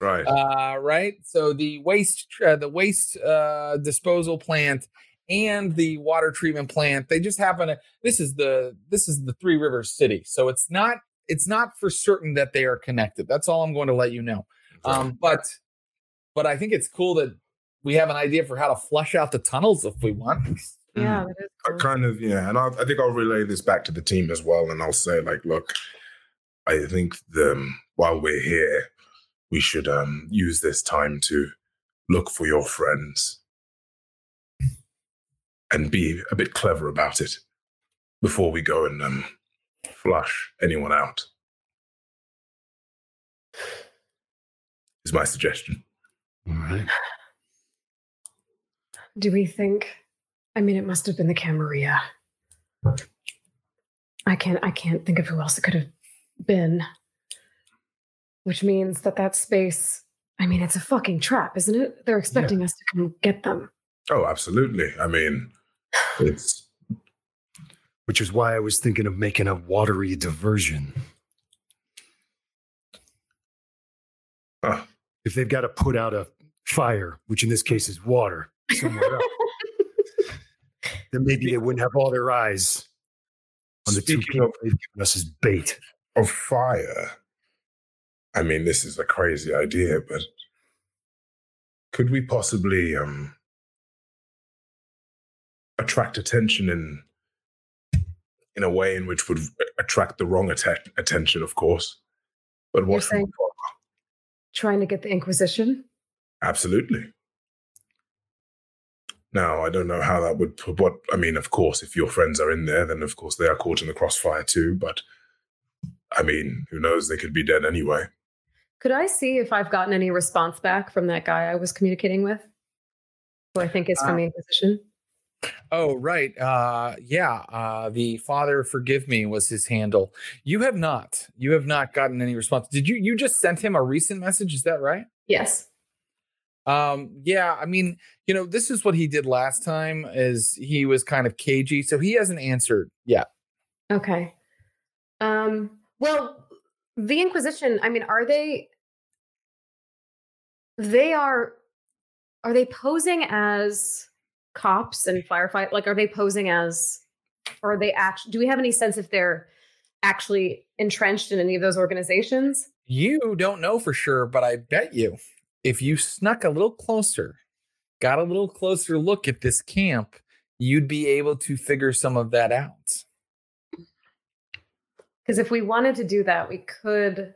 right. Uh, right. So the waste, uh, the waste uh, disposal plant and the water treatment plant, they just happen to. This is the this is the Three Rivers City, so it's not it's not for certain that they are connected. That's all I'm going to let you know. Um, but but I think it's cool that we have an idea for how to flush out the tunnels if we want. yeah, that is I kind of yeah, and I, I think I'll relay this back to the team as well, and I'll say like, look, I think the while we're here, we should um use this time to look for your friends and be a bit clever about it before we go and um flush anyone out. Is my suggestion. All right. Do we think? I mean, it must have been the Camarilla. I can't. I can't think of who else it could have been. Which means that that space. I mean, it's a fucking trap, isn't it? They're expecting us to come get them. Oh, absolutely. I mean, it's Which is why I was thinking of making a watery diversion. uh, If they've got to put out a fire, which in this case is water, somewhere else, then maybe they wouldn't have all their eyes on the two Speaking people of- they've given us as bait. of fire. I mean, this is a crazy idea, but could we possibly um attract attention in in a way in which would attract the wrong atta- attention, of course, but You're what from saying- afar? Trying to get the Inquisition. Absolutely. Now, I don't know how that would put what I mean, of course, if your friends are in there, then of course they are caught in the crossfire too, but I mean, who knows? They could be dead anyway. Could I see if I've gotten any response back from that guy I was communicating with? Who I think is from Uh, the Inquisition. Oh, right. Uh, yeah. Uh, the Father Forgive Me was his handle. You have not. You have not gotten any response. Did you? You just sent him a recent message. Is that right? Yes. Um, yeah. I mean, you know, this is what he did last time. Is he was kind of cagey, so he hasn't answered yet. Okay. Um, well, the Inquisition, I mean, are they they are are they posing as cops and firefight like are they posing as or are they actually do we have any sense if they're actually entrenched in any of those organizations? You don't know for sure, but I bet you, if you snuck a little closer, got a little closer look at this camp, you'd be able to figure some of that out. Because if we wanted to do that, we could.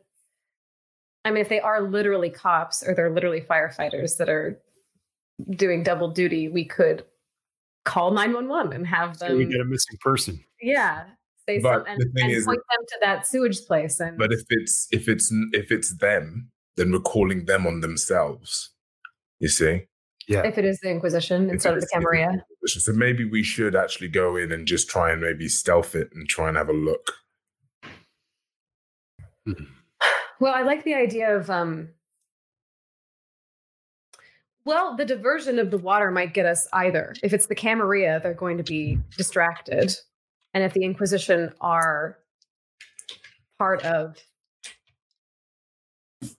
I mean, if they are literally cops or they're literally firefighters that are doing double duty, we could call 911 and have So them. we get a missing person. yeah. Say But something and, the thing and is- point them to that sewage place. And But if it's if it's if it's them, then we're calling them on themselves. You see? Yeah. if it is the Inquisition If instead of the it's- Camarilla. the So maybe we should actually go in and just try and maybe stealth it and try and have a look. Well, I like the idea of um well, the diversion of the water might get us either. If it's the Camarilla, they're going to be distracted. And if the Inquisition are part of the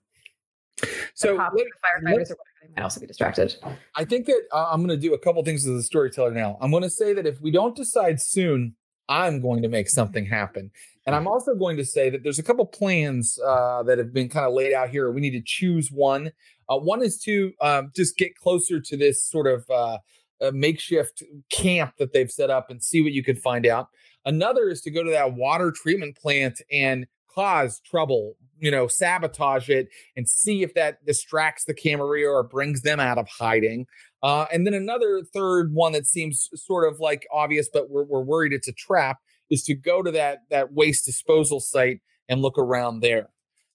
So cops let- the firefighters or whatever, they might also be distracted. I think that uh, I'm going to do a couple things as a storyteller now. I'm going to say that if we don't decide soon, I'm going to make something happen. And I'm also going to say that there's a couple plans uh, that have been kind of laid out here. We need to choose one. Uh, one is to um, just get closer to this sort of uh, uh, makeshift camp that they've set up and see what you can find out. Another is to go to that water treatment plant and cause trouble, you know, sabotage it and see if that distracts the Camarilla or brings them out of hiding. Uh, and then another third one that seems sort of like obvious, but we're, we're worried it's a trap, is to go to that that waste disposal site and look around there.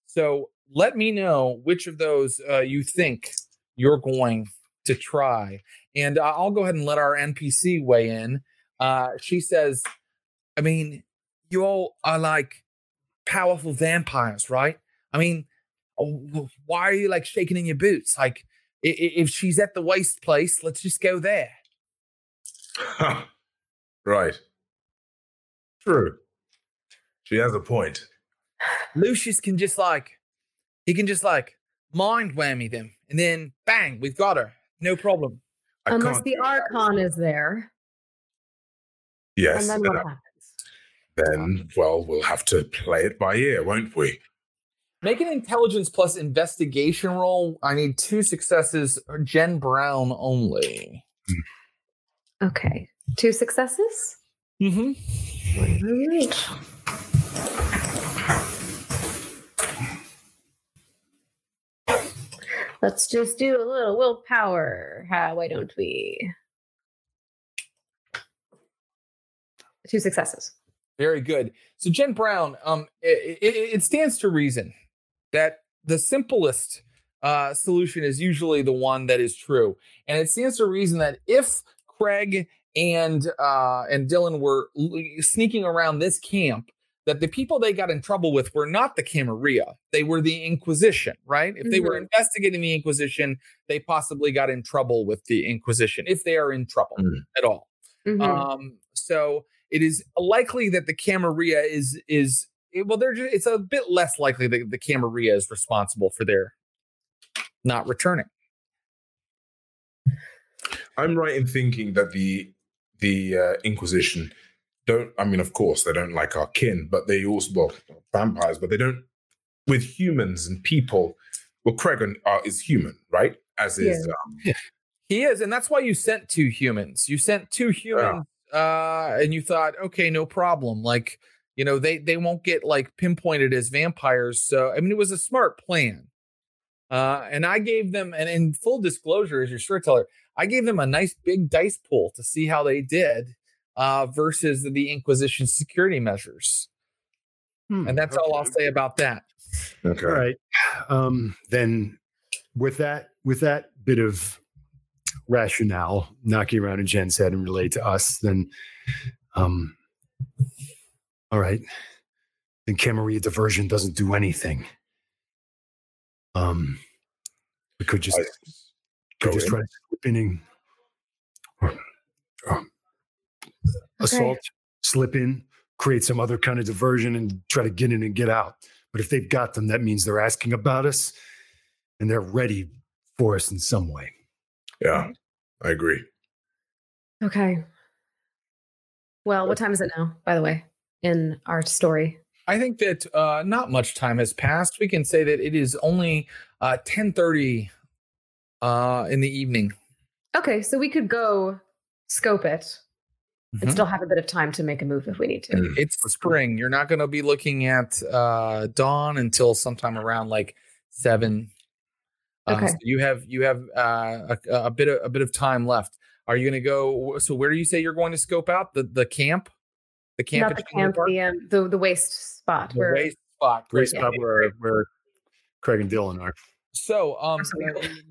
So let me know which of those uh, you think you're going to try, and uh, I'll go ahead and let our NPC weigh in. Uh, she says, "I mean, you all are like powerful vampires, right? I mean, oh, why are you like shaking in your boots? Like, if she's at the waste place, let's just go there. right. True. She has a point. Lucius can just like, he can just like mind whammy them, and then bang, we've got her. No problem. I Unless the do. Archon is there. Yes. and then then, what happens? then, well, we'll have to play it by ear, won't we? Make an intelligence plus investigation roll. I need two successes. Jen Brown only. Okay. Two successes? Mm-hmm. Alright. Let's just do a little willpower. How, why don't we? Two successes. Very good. So Jen Brown, um, it, it, it stands to reason that the simplest uh, solution is usually the one that is true, and it stands to reason that if Craig and uh, and Dylan were sneaking around this camp, that the people they got in trouble with were not the Camarilla. They were the Inquisition, right? If they were Mhm. investigating the Inquisition, they possibly got in trouble with the Inquisition, if they are in trouble Mm. at all. Mhm. Um, so it is likely that the Camarilla is is it- well, they're just, it's a bit less likely that the Camarilla is responsible for their not returning. I'm right in thinking that the the uh, Inquisition don't. I mean, of course, they don't like our kin, but they also well vampires, but they don't with humans and people. Well, Cregan uh, is human, right? As is um, He is, and that's why you sent two humans. You sent two humans, uh, and you thought, okay, no problem. Like, you know, they they won't get like pinpointed as vampires. So, I mean, it was a smart plan. Uh, and I gave them, and in full disclosure, as your storyteller, I gave them a nice big dice pool to see how they did uh, versus the Inquisition security measures. Hmm, And that's all I'll say about that. okay. All right. Um, then with that with that bit of rationale knocking around in Jen's head and relayed to us, then um all right. Then Camarilla diversion doesn't do anything. Um we could just I could just in. try to slip in and or, or assault, slip in, create some other kind of diversion and try to get in and get out. But if they've got them, that means they're asking about us and they're ready for us in some way. Yeah, I agree. Okay. Well, what time is it now, by the way, in our story? I think that uh, not much time has passed. We can say that it is only uh, ten thirty uh, in the evening. Okay, so we could go scope it and Mhm. still have a bit of time to make a move if we need to. Mm. It's spring. You're not going to be looking at uh, dawn until sometime around like seven. Uh, Okay. so you have you have uh, a, a bit of a bit of time left. Are you going to go? So where do you say you're going to scope out the the camp? The camp. Not the camp, the, um, the the waste spot The where waste spot. Great Great. spot where, where Craig and Dylan are. So um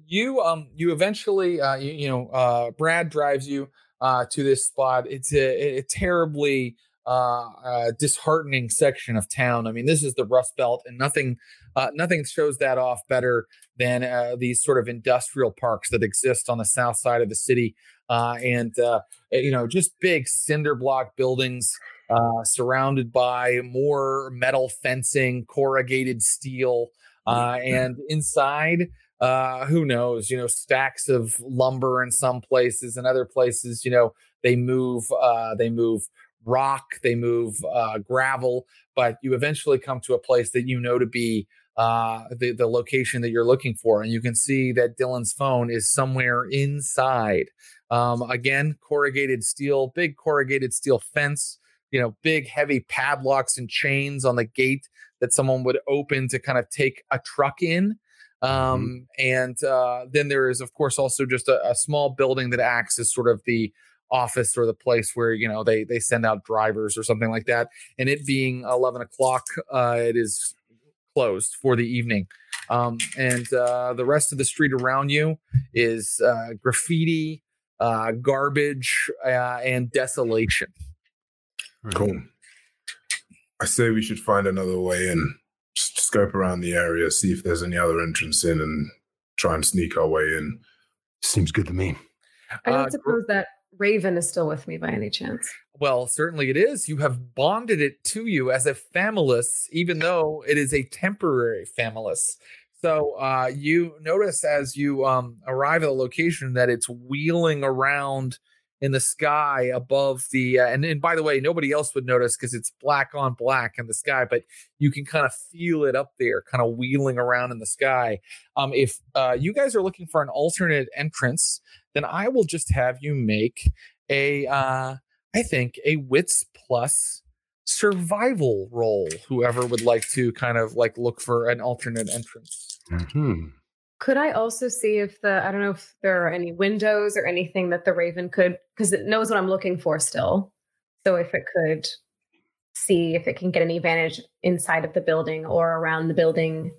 you um you eventually uh you, you know uh Brad drives you uh to this spot. It's a, a terribly uh, uh disheartening section of town. I mean, this is the Rust Belt and nothing uh nothing shows that off better than uh, these sort of industrial parks that exist on the south side of the city. Uh and uh you know, just big cinder block buildings uh surrounded by more metal fencing, corrugated steel uh, and inside uh who knows you know stacks of lumber in some places and other places you know they move uh they move rock they move uh gravel but you eventually come to a place that you know to be uh the, the location that you're looking for and you can see that dylan's phone is somewhere inside um again corrugated steel big corrugated steel fence you know big heavy padlocks and chains on the gate that someone would open to kind of take a truck in. Um, And uh, then there is, of course, also just a, a small building that acts as sort of the office or the place where you know they they send out drivers or something like that. And it being eleven o'clock, uh, it is closed for the evening. Um, and uh, the rest of the street around you is uh, graffiti, uh, garbage, uh, and desolation. Cool. I say we should find another way in. Just scope around the area, see if there's any other entrance in, and try and sneak our way in. Seems good to me. I don't Uh, suppose that Raven is still with me by any chance. Well, certainly it is. You have bonded it to you as a famulus, even though it is a temporary famulus. So uh, you notice as you um, arrive at the location that it's wheeling around in the sky above the. Uh, and, by the way, nobody else would notice because it's black on black in the sky, but you can kind of feel it up there, kind of wheeling around in the sky. Um, if uh, you guys are looking for an alternate entrance, then I will just have you make a. Uh, I think a wits plus survival roll. Whoever would like to kind of like look for an alternate entrance. Hmm. Could I also see if the I don't know if there are any windows or anything that the Raven could because it knows what I'm looking for still. So if it could see if it can get any advantage inside of the building or around the building.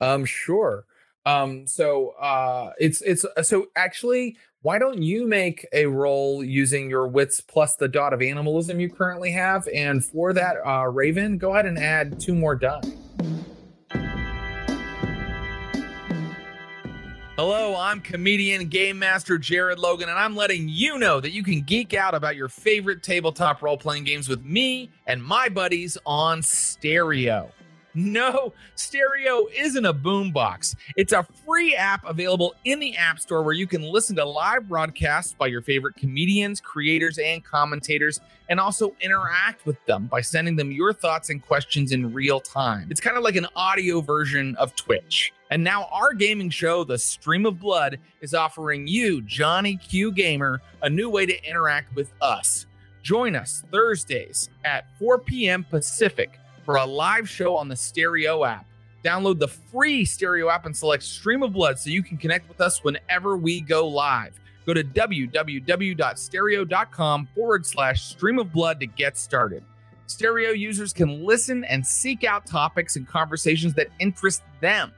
Um, sure. Um, so uh, it's it's uh, so actually, why don't you make a roll using your wits plus the dot of animalism you currently have, and for that, uh, Raven, go ahead and add two more die. Hello, I'm comedian game master Jared Logan, and I'm letting you know that you can geek out about your favorite tabletop role playing games with me and my buddies on stereo. No, stereo isn't a boombox. It's a free app available in the App Store where you can listen to live broadcasts by your favorite comedians, creators, and commentators, and also interact with them by sending them your thoughts and questions in real time. It's kind of like an audio version of Twitch. And now our gaming show, The Stream of Blood, is offering you, Johnny Q Gamer, a new way to interact with us. Join us Thursdays at 4 p.m. Pacific for a live show on the Stereo app. Download the free Stereo app and select Stream of Blood so you can connect with us whenever we go live. Go to www.stereo.com forward slash stream of blood to get started. Stereo users can listen and seek out topics and conversations that interest them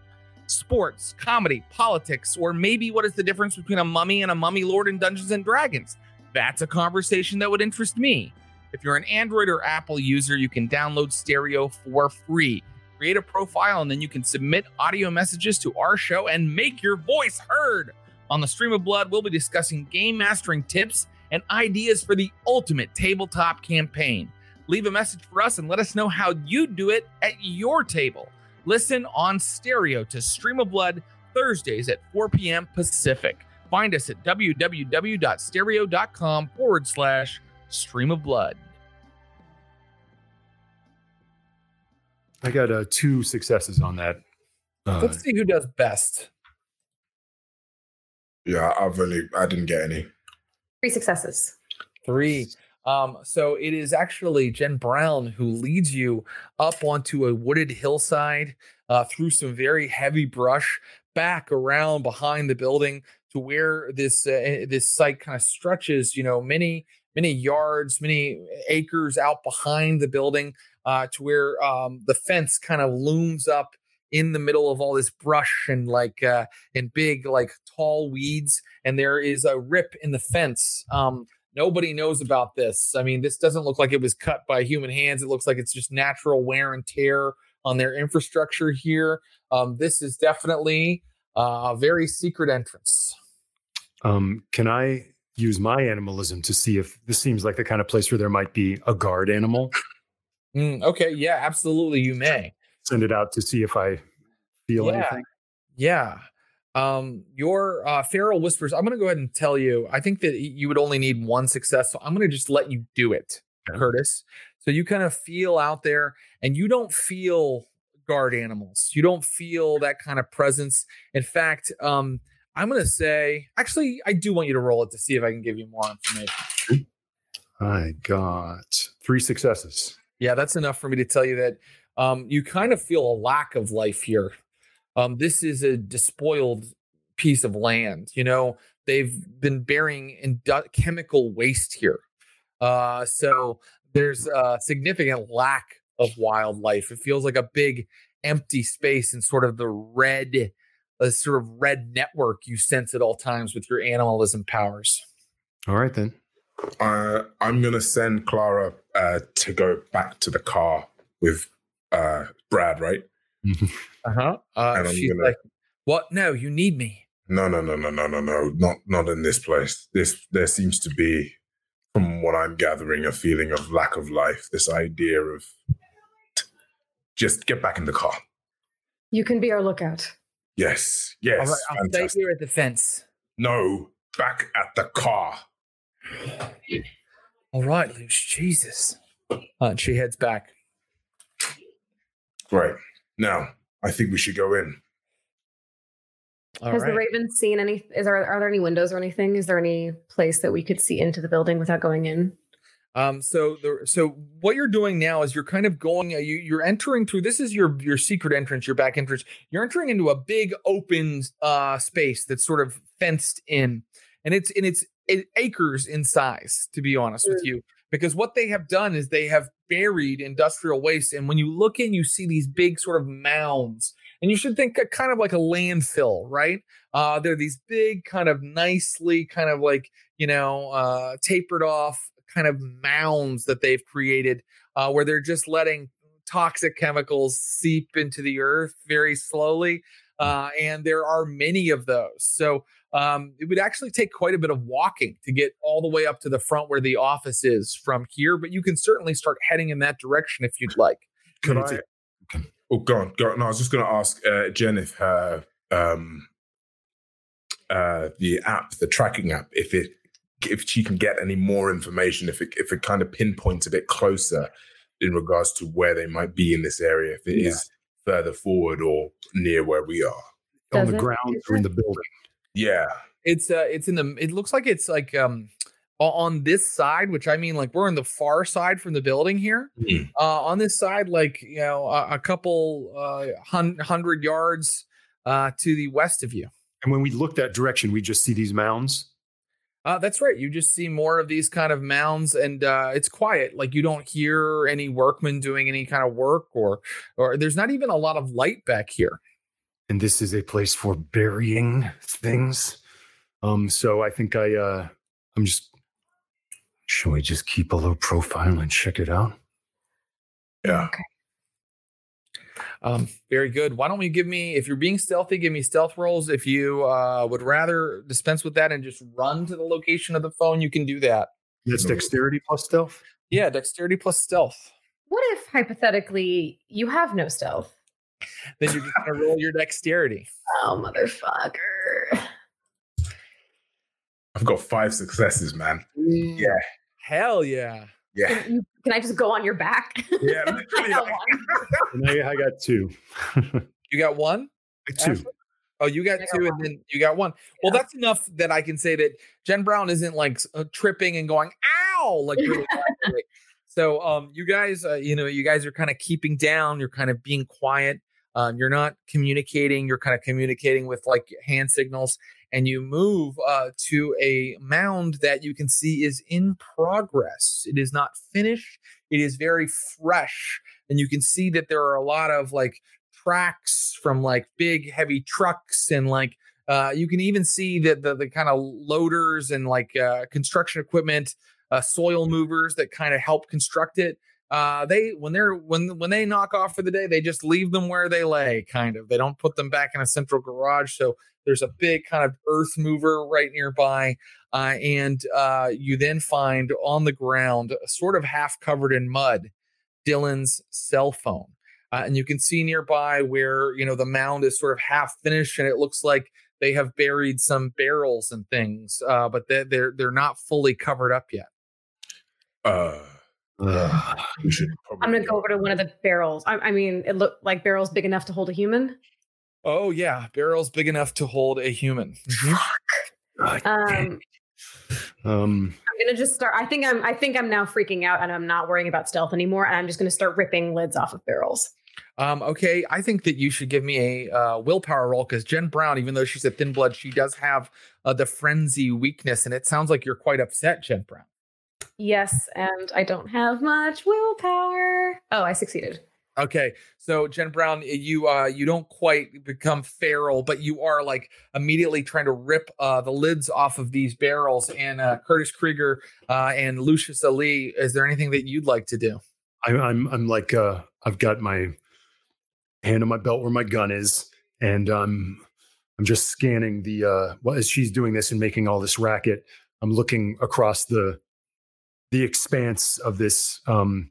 sports, comedy, politics, or maybe what is the difference between a mummy and a mummy lord in Dungeons and Dragons? That's a conversation that would interest me. If you're an Android or Apple user, you can download Stereo for free. Create a profile and then you can submit audio messages to our show and make your voice heard. On the Stream of Blood, we'll be discussing game mastering tips and ideas for the ultimate tabletop campaign. Leave a message for us and let us know how you do it at your table. Listen on stereo to Stream of Blood Thursdays at 4 p.m. Pacific. Find us at www.stereo.com forward slash stream of blood. I got uh, two successes on that. Uh, Let's see who does best. Yeah, I've only I didn't get any. Three successes. Three. Um, so it is actually Jen Brown who leads you up onto a wooded hillside uh, through some very heavy brush, back around behind the building to where this uh, this site kind of stretches. You know, many many yards, many acres out behind the building, uh, to where um, the fence kind of looms up in the middle of all this brush and like uh, and big like tall weeds, and there is a rip in the fence. Um, Nobody knows about this. I mean, this doesn't look like it was cut by human hands. It looks like it's just natural wear and tear on their infrastructure here. Um, this is definitely uh, a very secret entrance. um, can I use my animalism to see if this seems like the kind of place where there might be a guard animal? Mm, okay, yeah, absolutely, you may. Send it out to see if I feel Yeah. anything. Yeah. Um, your uh, feral whispers. I'm going to go ahead and tell you. I think that you would only need one success, so I'm going to just let you do it. Curtis. So you kind of feel out there, and you don't feel guard animals. You don't feel that kind of presence. In fact, um, I'm going to say, actually, I do want you to roll it to see if I can give you more information. I got three successes. Yeah, that's enough for me to tell you that um, you kind of feel a lack of life here. Um, this is a despoiled piece of land. You know, they've been burying indu- chemical waste here. Uh, so there's a significant lack of wildlife. It feels like a big empty space and sort of the red, a sort of red network you sense at all times with your animalism powers. All right then. Uh, I'm gonna send Clara uh, to go back to the car with uh, Brad. Right? Uh-huh. Uh And She's gonna- like, "What? No, you need me." No, no, no, no, no, no, no. Not not in this place. This there seems to be, from what I'm gathering, a feeling of lack of life. This idea of just get back in the car. You can be our lookout. Yes, yes, right, I'll stay here at the fence. No, back at the car. All right, Luce. Jesus. Uh, and she heads back. Great. Now, I think we should go in. All Has the. Raven seen any? Is there are there any windows or anything? Is there any place that we could see into the building without going in? Um, so the so what you're doing now is you're kind of going uh, you you're entering through this is your your secret entrance, your back entrance. You're entering into a big open uh space that's sort of fenced in. And it's and it's it, acres in size, to be honest with you. Because what they have done is they have buried industrial waste. And when you look in, you see these big sort of mounds and you should think kind of like a landfill, right? Uh, they're these big, kind of nicely, kind of like you know, uh, tapered off kind of mounds that they've created, uh, where they're just letting toxic chemicals seep into the earth very slowly. Hmm. Uh, and there are many of those. So um, it would actually take quite a bit of walking to get all the way up to the front where the office is from here, but you can certainly start heading in that direction if you'd like. Can I? Oh, go on, go on. No, I was just going to ask uh, Jen if her um, uh, the app, the tracking app, if it if she can get any more information, if it if it kind of pinpoints a bit closer in regards to where they might be in this area, if it yeah. is further forward or near where we are. Does on the it? ground or in the building. Yeah. It's uh it's in the it looks like it's like um on this side, which I mean like we're on the far side from the building here. Mm. Uh on this side, like you know, a, a couple uh hun- hundred yards uh to the west of you. And when we look that direction, we just see these mounds. Uh, that's right. You just see more of these kind of mounds, and uh, it's quiet. Like you don't hear any workmen doing any kind of work, or or there's not even a lot of light back here and this is a place for burying things. Um, so I think I uh I'm just should we just keep a low profile and check it out? Yeah. Okay. Um, very good. Why don't we give me, if you're being stealthy, give me stealth rolls. If you uh, would rather dispense with that and just run to the location of the phone, you can do that. That's dexterity plus stealth? Yeah, dexterity plus stealth. What if hypothetically you have no stealth? then you're just gonna roll your dexterity. Oh, motherfucker! I've got five successes, man. Yeah. Hell yeah. Yeah. Can, you, can I just go on your back? Yeah, literally. I, I got two. you got one? Two. Ashly? Oh, you got two, and then you got one. Yeah. Well, that's enough that I can say that Jen Brown isn't like uh, tripping and going "ow" like really. so, um, you guys, uh, you know, you guys are kind of keeping down. You're kind of being quiet. Um, you're not communicating, you're kind of communicating with like hand signals, and you move uh, to a mound that you can see is in progress. It is not finished, it is very fresh. And you can see that there are a lot of like tracks from like big heavy trucks and like uh, you can even see that the, the kind of loaders and like uh, construction equipment, uh, soil movers that kind of help construct it uh, they when they're when when they knock off for the day, they just leave them where they lay. Kind of, they don't put them back in a central garage. So there's a big kind of earth mover right nearby, uh, and uh, you then find on the ground, sort of half covered in mud, Dylan's cell phone. Uh, and you can see nearby where you know the mound is sort of half finished, and it looks like they have buried some barrels and things, uh, but they're, they're they're not fully covered up yet. Uh I'm gonna go over to one of the barrels. I, I mean, it looked like barrels big enough to hold a human. Oh yeah, barrels big enough to hold a human. Mm-hmm. Um, um, I'm gonna just start. I think I'm. I think I'm now freaking out, and I'm not worrying about stealth anymore. And I'm just gonna start ripping lids off of barrels. Um, okay, I think that you should give me a uh, willpower roll because Jen Brown, even though she's a thin blood, she does have uh, the frenzy weakness, and it sounds like you're quite upset, Jen Brown. Yes, and I don't have much willpower. Oh, I succeeded. Okay, so Jen Brown, you uh you don't quite become feral, but you are like immediately trying to rip uh the lids off of these barrels. And uh Curtis Krieger uh and Lucius Ali, is there anything that you'd like to do? I, I'm I'm like uh I've got my hand on my belt where my gun is, and um I'm just scanning the uh well as she's doing this and making all this racket. I'm looking across the the expanse of this um,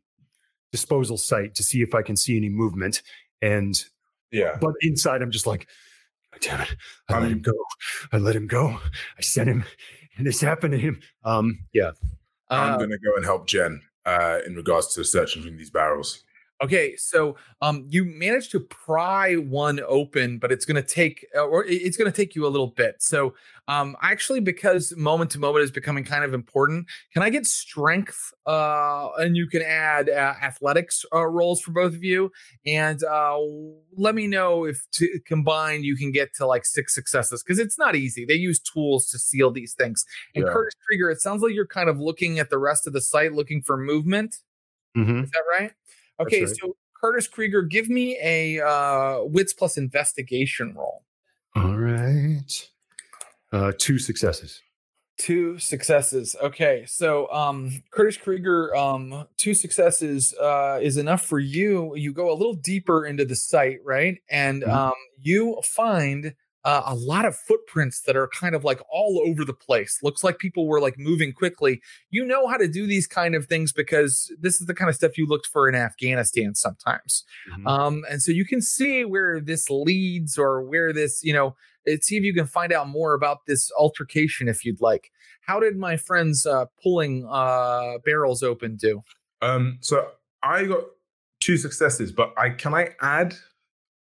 disposal site to see if I can see any movement. And yeah, but inside I'm just like, damn it, I let him go. I let him go. I sent him, and this happened to him. Um, yeah, I'm uh, gonna go and help Jen uh, in regards to searching these barrels. Okay, so um, you managed to pry one open, but it's going to take, uh, or it's going to take you a little bit. So, um, actually, because moment to moment is becoming kind of important, can I get strength? Uh, and you can add uh, athletics uh, rolls for both of you, and uh, let me know if to combine you can get to like six successes because it's not easy. They use tools to seal these things. And yeah. Curtis Krieger, it sounds like you're kind of looking at the rest of the site, looking for movement. Mm-hmm. Is that right? Okay, right. so Curtis Krieger, give me a uh, wits plus investigation roll. All right. Uh, two successes. Two successes. Okay, so um, Curtis Krieger, um, two successes uh, is enough for you. You go a little deeper into the site, right? And Mhm. um, you find uh, a lot of footprints that are kind of like all over the place. Looks like people were like moving quickly. You know how to do these kind of things because this is the kind of stuff you looked for in Afghanistan sometimes. Mhm. Um, and so you can see where this leads or where this, you know, see if you can find out more about this altercation if you'd like. How did my friends uh, pulling uh, barrels open do? Um, so I got two successes, but I can I add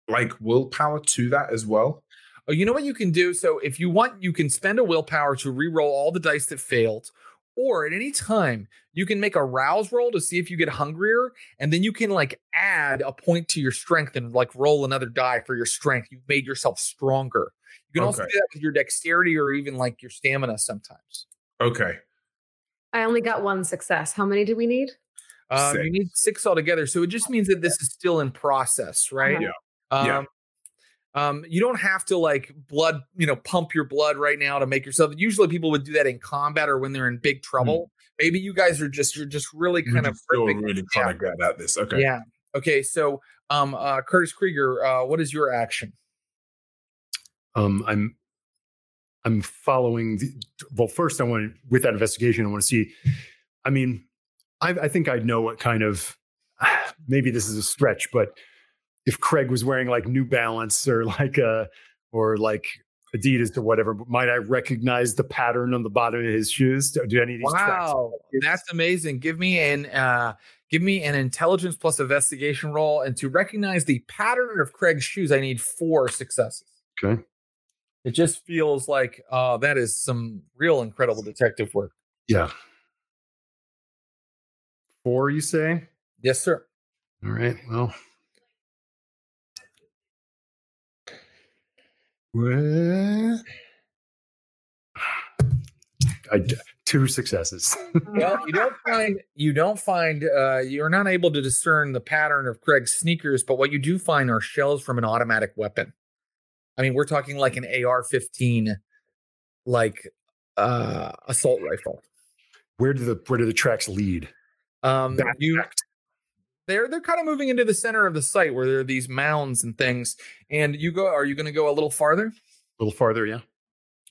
like willpower to that as well? Oh, you know what you can do? So if you want, you can spend a willpower to re-roll all the dice that failed, or at any time you can make a rouse roll to see if you get hungrier, and then you can like add a point to your strength and like roll another die for your strength. You've made yourself stronger. You can also do that with your dexterity or even like your stamina sometimes. Okay. I only got one success. How many do we need? Um, you Six. need six altogether. So it just means that this is still in process, right? Uh-huh. Um, Yeah. Um, you don't have to like blood, you know, pump your blood right now to make yourself. Usually, people would do that in combat or when they're in big trouble. Maybe you guys are just you're just really You're kind of still ripping- really trying to get at this. Okay. yeah. Okay, so um, uh, Curtis Krieger, uh, what is your action? Um, I'm I'm following. The, well, first, I want to, with that investigation, I want to see. I mean, I, I think I know what kind of. Maybe this is a stretch, but if Craig was wearing like New Balance or like a or like Adidas or whatever, might I recognize the pattern on the bottom of his shoes? Do, do any of these tracks? Wow, that's amazing. Give me an uh, give me an intelligence plus investigation roll, and to recognize the pattern of Craig's shoes, I need four successes. Okay. It just feels like uh, that is some real incredible detective work. Yeah. Four, you say? Yes, sir. All right. Well. Well, I two successes. Well, you don't find you don't find uh, you're not able to discern the pattern of Craig's sneakers, but what you do find are shells from an automatic weapon. I mean, we're talking like an AR-15, like uh, assault rifle. where do the where do the tracks lead? Um, Back- you back they're they're kind of moving into the center of the site where there are these mounds and things. And you go, are you going to go a little farther? a little farther, yeah.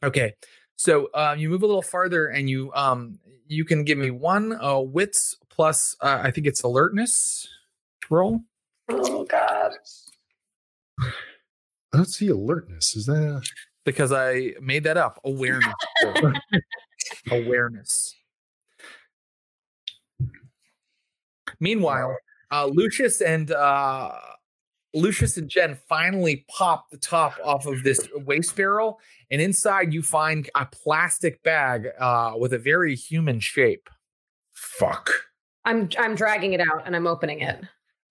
Okay. So um, you move a little farther, and you um you can give me one uh, wits plus uh, I think it's alertness roll. Oh God. I don't see alertness. Is that a, because I made that up. Awareness. Awareness. Meanwhile, uh, Lucius and uh, Lucius and Jen finally pop the top off of this waste barrel, and inside you find a plastic bag uh, with a very human shape. Fuck. I'm I'm dragging it out and I'm opening it.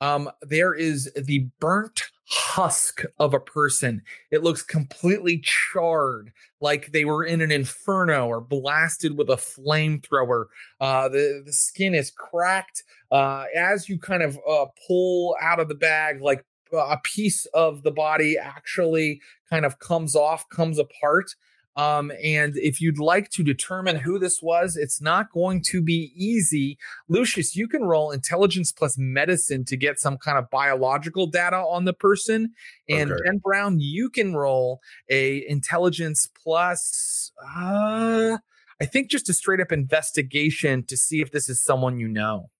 Um, there is the burnt husk of a person. It looks completely charred, like they were in an inferno or blasted with a flamethrower. Uh, the the skin is cracked. Uh, as you kind of uh, pull out of the bag, like a piece of the body actually kind of comes off, comes apart. Um, and if you'd like to determine who this was, it's not going to be easy. Lucius, you can roll intelligence plus medicine to get some kind of biological data on the person. And Okay. Ben Brown, you can roll a intelligence plus uh I think just a straight up investigation to see if this is someone you know.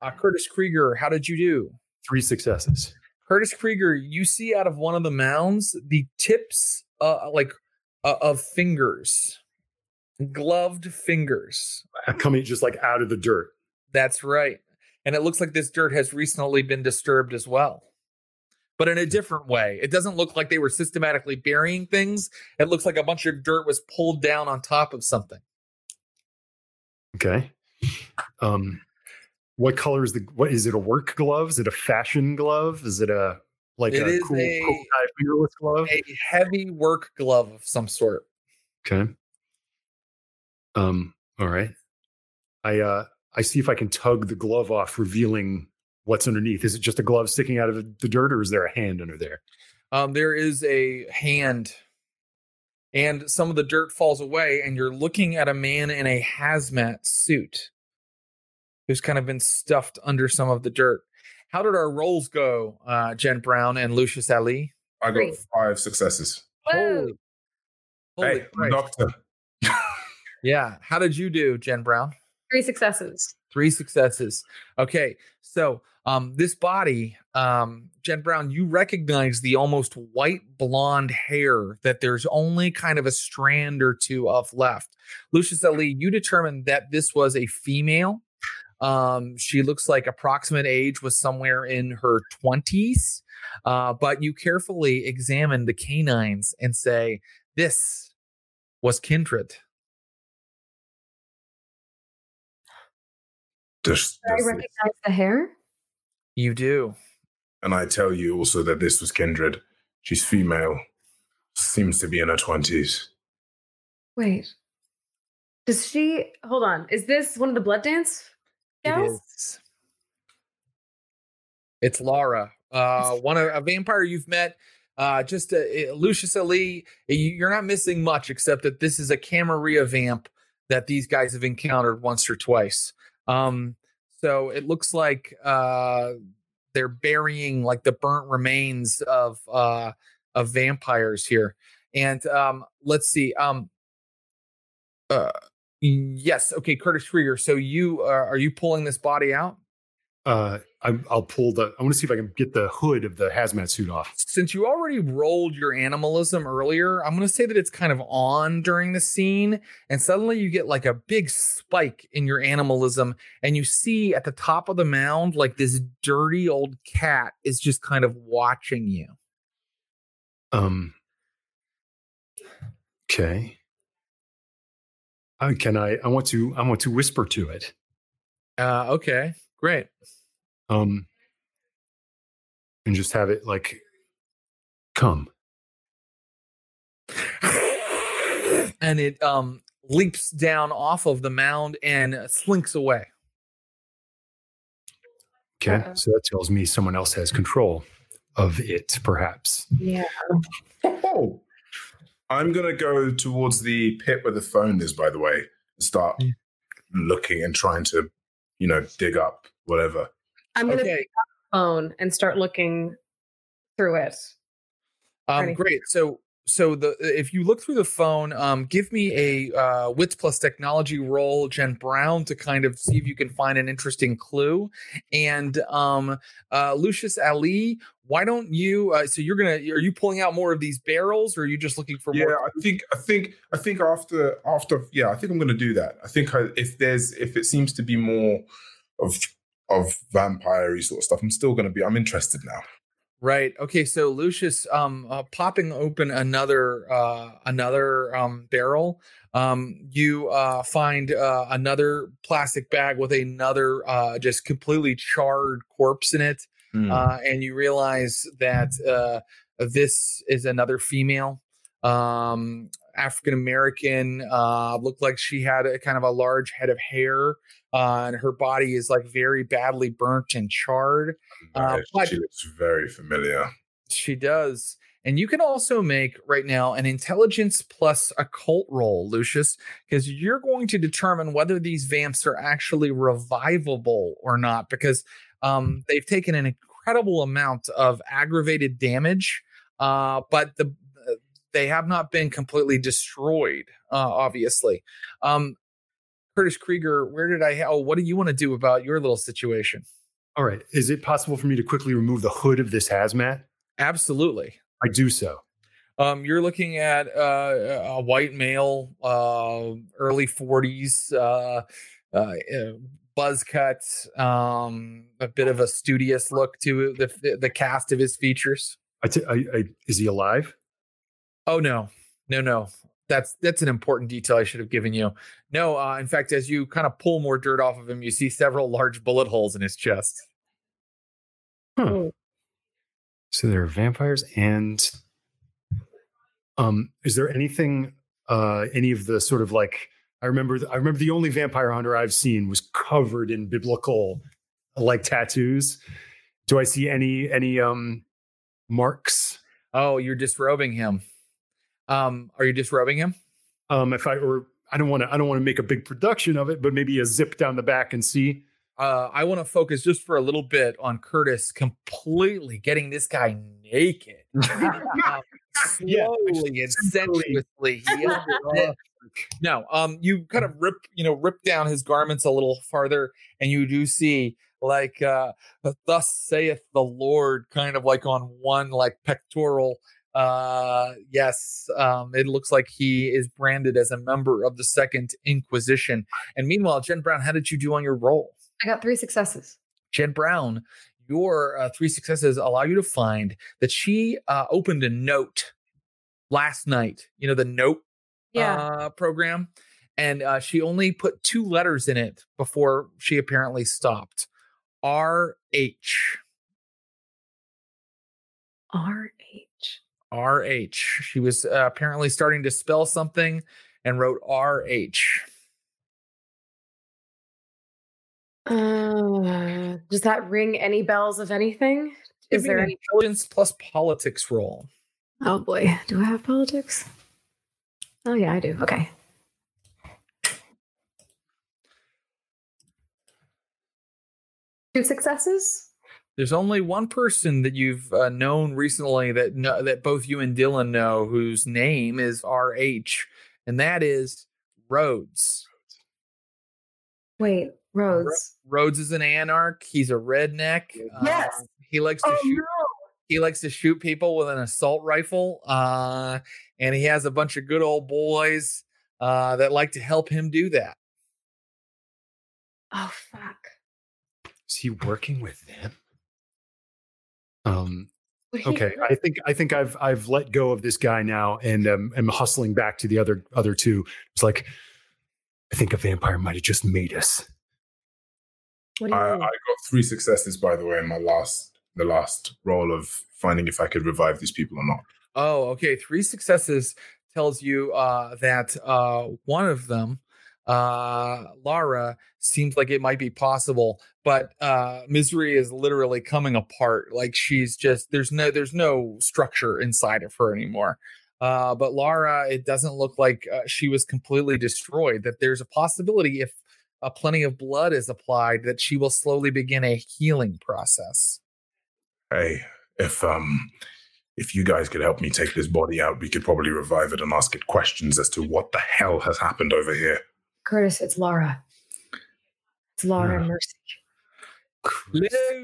Uh, Curtis Krieger, how did you do? three successes? Curtis Krieger, you see out of one of the mounds the tips, uh, like uh, of fingers, gloved fingers. Uh, Coming just like out of the dirt. That's right. And it looks like this dirt has recently been disturbed as well, but in a different way. It doesn't look like they were systematically burying things. It looks like a bunch of dirt was pulled down on top of something. Okay. Um, what color is the? What is it? A work glove? Is it a fashion glove? Is it a like It a is cool a- cool fingerless glove? A heavy work glove of some sort. Okay. Um. All right. I uh. I see if I can tug the glove off, revealing what's underneath? Is it just a glove sticking out of the, the dirt, or is there a hand under there? Um, there is a hand, and some of the dirt falls away, and you're looking at a man in a hazmat suit who's kind of been stuffed under some of the dirt. How did our roles go, uh, Jen Brown and Lucius Ali? I got five successes. Whoa. Holy hey, Christ. doctor. Yeah. How did you do, Jen Brown? Three successes. Three successes. Okay. So um this body, um, Jen Brown, you recognize the almost white blonde hair that there's only kind of a strand or two of left. Lucius Ali, you determined that this was a female. Um, she looks like approximate age was somewhere in her 20s. Uh, but you carefully examine the canines and say, this was kindred. Does- Do I does this- recognize the hair? You do. and I tell you also that this was Kindred. She's female. Seems to be in her twenties. Wait. Does she hold on? Is this one of the blood dance? It gals? It's Laura, uh, one of a vampire you've met. Uh, just uh, uh, Lucius Ali. you- You're not missing much except that this is a Camarilla vamp that these guys have encountered once or twice. Um, so it looks like uh, they're burying like the burnt remains of uh, of vampires here. And um, let's see. Um, uh, yes. Okay, Curtis Krieger. So you uh, are you pulling this body out? Uh, I, I'll pull the. I want to see if I can get the hood of the hazmat suit off. Since you already rolled your animalism earlier, I'm going to say that it's kind of on during the scene, and suddenly you get like a big spike in your animalism, and you see at the top of the mound like this dirty old cat is just kind of watching you. Um. Okay. I can I. I want to. I want to whisper to it. Uh, okay, great. Um. And just have it like, come. and it um leaps down off of the mound and slinks away. Okay. Uh-oh. So that tells me someone else has control of it, perhaps. Yeah. Oh, I'm gonna go towards the pit where the phone is. By the way, and start Yeah. looking and trying to, you know, dig up whatever. I'm gonna Okay. pick up the phone and start looking through it. Um, great. So, so the if you look through the phone, um, give me a uh, wits plus technology roll, Jen Brown, to kind of see if you can find an interesting clue. And um, uh, Lucius Ali, why don't you? Uh, so you're gonna are you pulling out more of these barrels, or are you just looking for Yeah, more? I think, I think, I think after, after, yeah, I think I'm gonna do that. I think I, if there's, if it seems to be more of, of vampire sort of stuff, I'm still gonna be, I'm interested now. Right. Okay. So Lucius, um, uh, popping open another uh, another um, barrel, um, you uh, find uh, another plastic bag with another uh, just completely charred corpse in it, Hmm. uh, and you realize that uh, this is another female, um, African American. Uh, looked like she had a kind of a large head of hair, uh, and her body is like very badly burnt and charred. uh, she looks very familiar. She does. And you can also make right now an intelligence plus occult roll, Lucius, because you're going to determine whether these vamps are actually revivable or not, because um, they've taken an incredible amount of aggravated damage, uh, but the they have not been completely destroyed, uh, obviously. Um, Curtis Krieger, where did I? Oh, what do you want to do about your little situation? All right. Is it possible for me to quickly remove the hood of this hazmat? Absolutely. I do so. Um, you're looking at uh, a white male, uh, early 40s, uh, uh, uh, buzz cut, um, a bit of a studious look to the the cast of his features. I t- I, I, is he alive? Oh no, no, no. That's that's an important detail I should have given you. No, uh, in fact, as you kind of pull more dirt off of him, you see several large bullet holes in his chest. Huh. So there are vampires and um is there anything uh any of the sort of like I remember I remember the only vampire hunter I've seen was covered in biblical like tattoos. Do I see any any um marks? Oh, you're disrobing him. Um, are you disrobing him? Um, if I or I don't want to I don't want to make a big production of it, but maybe a zip down the back and see. Uh, I want to focus just for a little bit on Curtis completely getting this guy naked. Um, Yeah, slowly and sensuously. He no, um, you kind of rip, you know, rip down his garments a little farther, and you do see like uh thus saith the Lord, kind of like on one like pectoral. Uh yes, um, it looks like he is branded as a member of the second Inquisition. And meanwhile, Jen Brown, how did you do on your roll? I got three successes. Jen Brown, your uh, three successes allow you to find that she uh, opened a note last night. You know, the note Yeah. uh, program. And uh, she only put two letters in it before she apparently stopped. R H. R H. R H. She was uh, apparently starting to spell something and wrote R H. Uh, does that ring any bells of anything? Is there an any? intelligence plus politics roll? Oh boy, do I have politics? Oh yeah, I do. Okay. Two successes. There's only one person that you've uh, known recently that kno- that both you and Dylan know whose name is RH, and that is Rhodes. Wait, Rose. Rhodes is an anarch. He's a redneck. Yes. Uh, he likes to Oh shoot. no! He likes to shoot people with an assault rifle. Uh, and he has a bunch of good old boys uh, that like to help him do that. Oh fuck! Is he working with them? Um, okay, I think I think I've I've let go of this guy now and um, am hustling back to the other other two. It's like I think a vampire might have just made us. What do you I, I got three successes, by the way, in my last the last roll of finding if I could revive these people or not. Oh, okay. Three successes tells you uh, that uh, one of them, uh, Lara, seems like it might be possible, but uh, Misery is literally coming apart. Like she's just there's no there's no structure inside of her anymore. Uh, but Lara, it doesn't look like uh, she was completely destroyed. That there's a possibility if a plenty of blood is applied, that she will slowly begin a healing process. Hey, if um if you guys could help me take this body out, we could probably revive it and ask it questions as to what the hell has happened over here. Curtis, it's Laura. It's Laura Yeah. Mercy.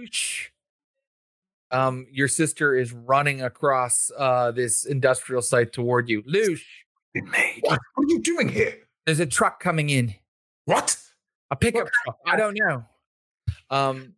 Lush. Um, your sister is running across uh this industrial site toward you. Lush, made. What? What are you doing here? there's a truck coming in. What? A pickup truck. I don't know. Um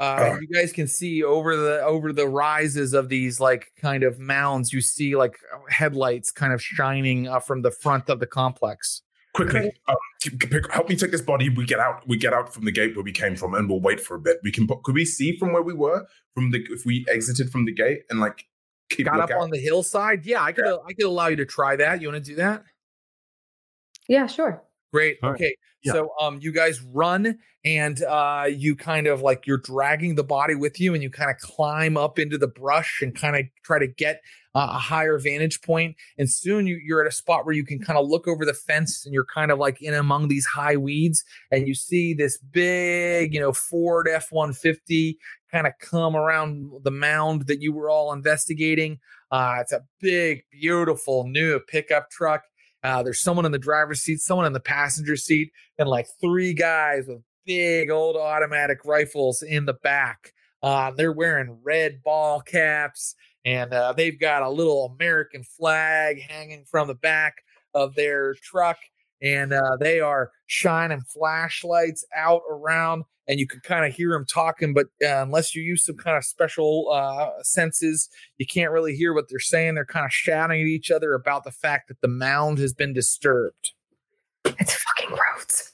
uh, Uh. you guys can see over the over the rises of these like kind of mounds you see like headlights kind of shining uh, from the front of the complex Quickly, um, c- c- help me take this body. We get out. We get out from the gate where we came from, and we'll wait for a bit. We can. Could we see from where we were from the if we exited from the gate and like keep got up lookout? on the hillside yeah i could i could allow you to try that you want to do that Yeah, sure. Great. All right. Okay. Yeah. So um you guys run and uh you kind of like you're dragging the body with you and you kind of climb up into the brush and kind of try to get uh, a higher vantage point and soon you, you're at a spot where you can kind of look over the fence and you're kind of like in among these high weeds and you see this big you know ford f-150 kind of come around the mound that you were all investigating uh it's a big beautiful new pickup truck uh, there's someone in the driver's seat, someone in the passenger seat, and like three guys with big old automatic rifles in the back. Uh, they're wearing red ball caps and uh, they've got a little American flag hanging from the back of their truck. And uh, they are shining flashlights out around, and you can kind of hear them talking. But uh, unless you use some kind of special uh, senses, you can't really hear what they're saying. They're kind of shouting at each other about the fact that the mound has been disturbed. It's fucking Rhodes.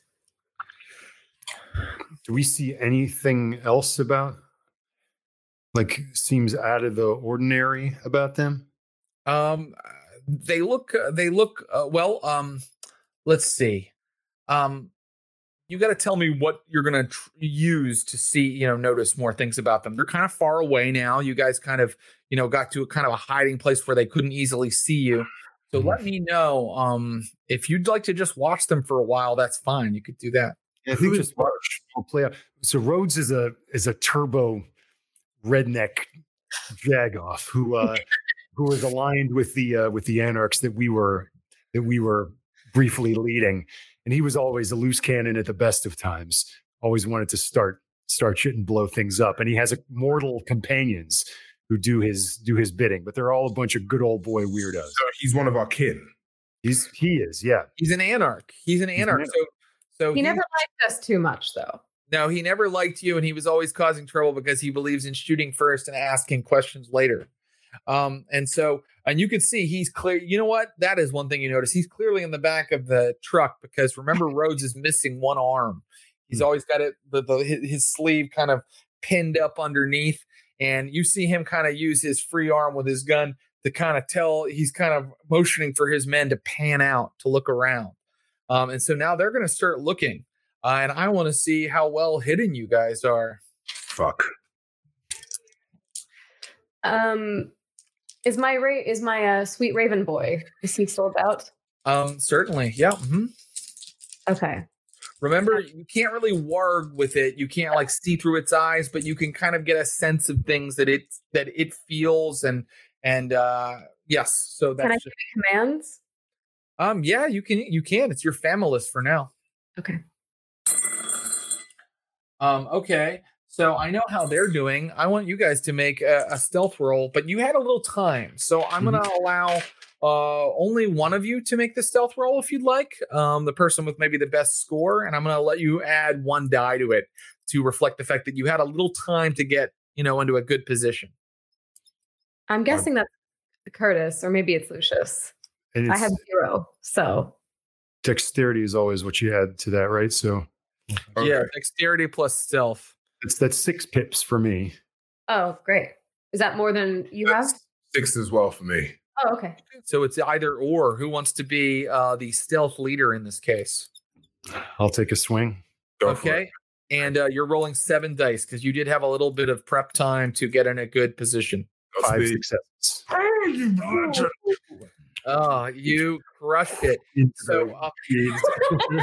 Do we see anything else about like seems out of the ordinary about them? Um, they look, uh, they look uh, well. Um, let's see. Um, you got to tell me what you're going to tr- use to see, you know, notice more things about them. They're kind of far away now. You guys kind of, you know, got to a kind of a hiding place where they couldn't easily see you. So Mhm. let me know um, if you'd like to just watch them for a while. That's fine. You could do that. I think just watch. I'll play out. So Rhodes is a is a turbo redneck jagoff who uh who was aligned with the uh with the anarchs that we were that we were briefly leading. And he was always a loose cannon at the best of times. Always wanted to start start shit and blow things up. And he has a, mortal companions who do his do his bidding, but they're all a bunch of good old boy weirdos. So he's one of our kin. He's he is, yeah. He's an anarch. He's an an anarch. So, so He never liked us too much, though. No, he never liked you, and he was always causing trouble because he believes in shooting first and asking questions later. Um, and so, and you can see he's clear. You know what? That is one thing you notice. He's clearly in the back of the truck because remember, Rhodes is missing one arm. He's Hmm. always got it, the, the his, his sleeve kind of pinned up underneath, and you see him kind of use his free arm with his gun to kind of tell. He's kind of motioning for his men to pan out to look around. Um, and so now they're going to start looking. Uh, and I want to see how well hidden you guys are. Fuck. Um, is my Ra- is my uh, sweet Raven boy? Is he sold out? Um, certainly, yeah. Mm-hmm. Okay. Remember, you can't really warg with it. You can't like see through its eyes, but you can kind of get a sense of things that it that it feels and and uh yes. So Can I that's give you commands? um yeah, you can you can. It's your famulus for now. Okay. Um, okay. So I know how they're doing. I want you guys to make a, a stealth roll, but you had a little time. So I'm going to allow uh, only one of you to make the stealth roll if you'd like. Um, the person with maybe the best score. And I'm going to let you add one die to it to reflect the fact that you had a little time to get, you know, into a good position. I'm guessing that's Curtis, or maybe it's Lucius. And I have zero, so dexterity is always what you add to that, right? So Yeah. Dexterity plus stealth. It's that's six pips for me. oh, great. Is that more than you have? Six as well for me. Oh, okay. So it's either or. Who wants to be uh, the stealth leader in this case? I'll take a swing. Go for it. Okay. And uh, you're rolling seven dice because you did have a little bit of prep time to get in a good position. That's Five successes. Oh, you legend. Oh, you crushed it. So uh,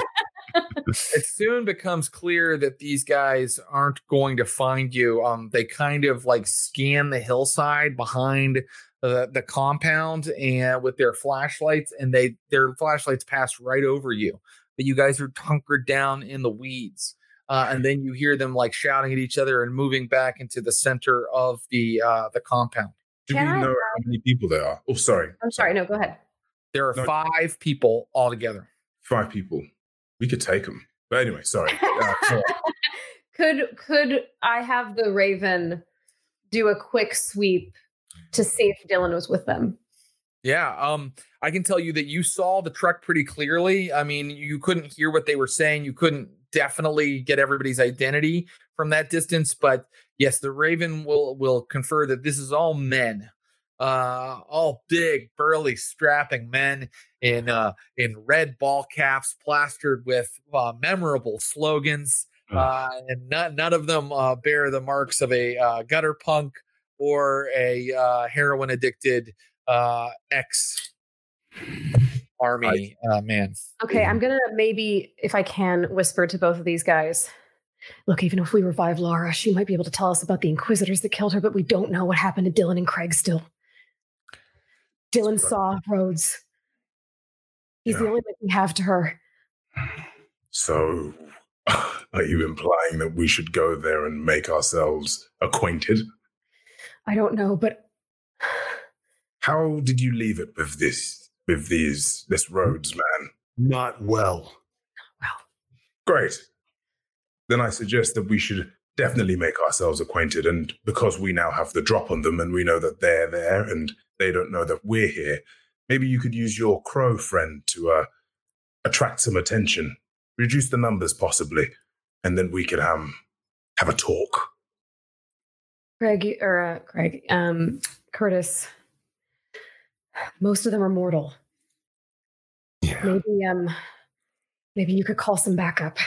it soon becomes clear that these guys aren't going to find you. Um, they kind of like scan the hillside behind the, the compound and with their flashlights, and they their flashlights pass right over you. But you guys are hunkered down in the weeds. Uh, and then you hear them like shouting at each other and moving back into the center of the uh, the compound. Do Can we I know how many people there are? Oh, sorry. I'm sorry. No, go ahead. There are No. five people altogether. Five people. We could take them. But anyway, sorry. Uh, could could I have the Raven do a quick sweep to see if Dylan was with them? Yeah, um, I can tell you that you saw the truck pretty clearly. I mean, you couldn't hear what they were saying. You couldn't definitely get everybody's identity from that distance, but yes, the Raven will will confer that this is all men, uh, all big, burly, strapping men in uh in red ball caps, plastered with uh, memorable slogans. Uh, and not, none of them uh, bear the marks of a uh, gutter punk or a uh, heroin addicted uh, ex army uh, man. Okay, I'm gonna maybe, if I can, whisper to both of these guys. Look, even if we revive Laura, she might be able to tell us about the Inquisitors that killed her, but we don't know what happened to Dylan and Craig still. Dylan saw Rhodes. He's the only link we have to her. So, are you implying that we should go there and make ourselves acquainted? I don't know, but How did you leave it with this, with these, this Rhodes man? Not well. well. Great. Then I suggest that we should definitely make ourselves acquainted. And because we now have the drop on them and we know that they're there and they don't know that we're here, maybe you could use your crow friend to uh, attract some attention, reduce the numbers possibly, and then we could um, have a talk. Craig or uh, Craig, um, Curtis. Most of them are mortal. Yeah. Maybe um, maybe you could call some backup.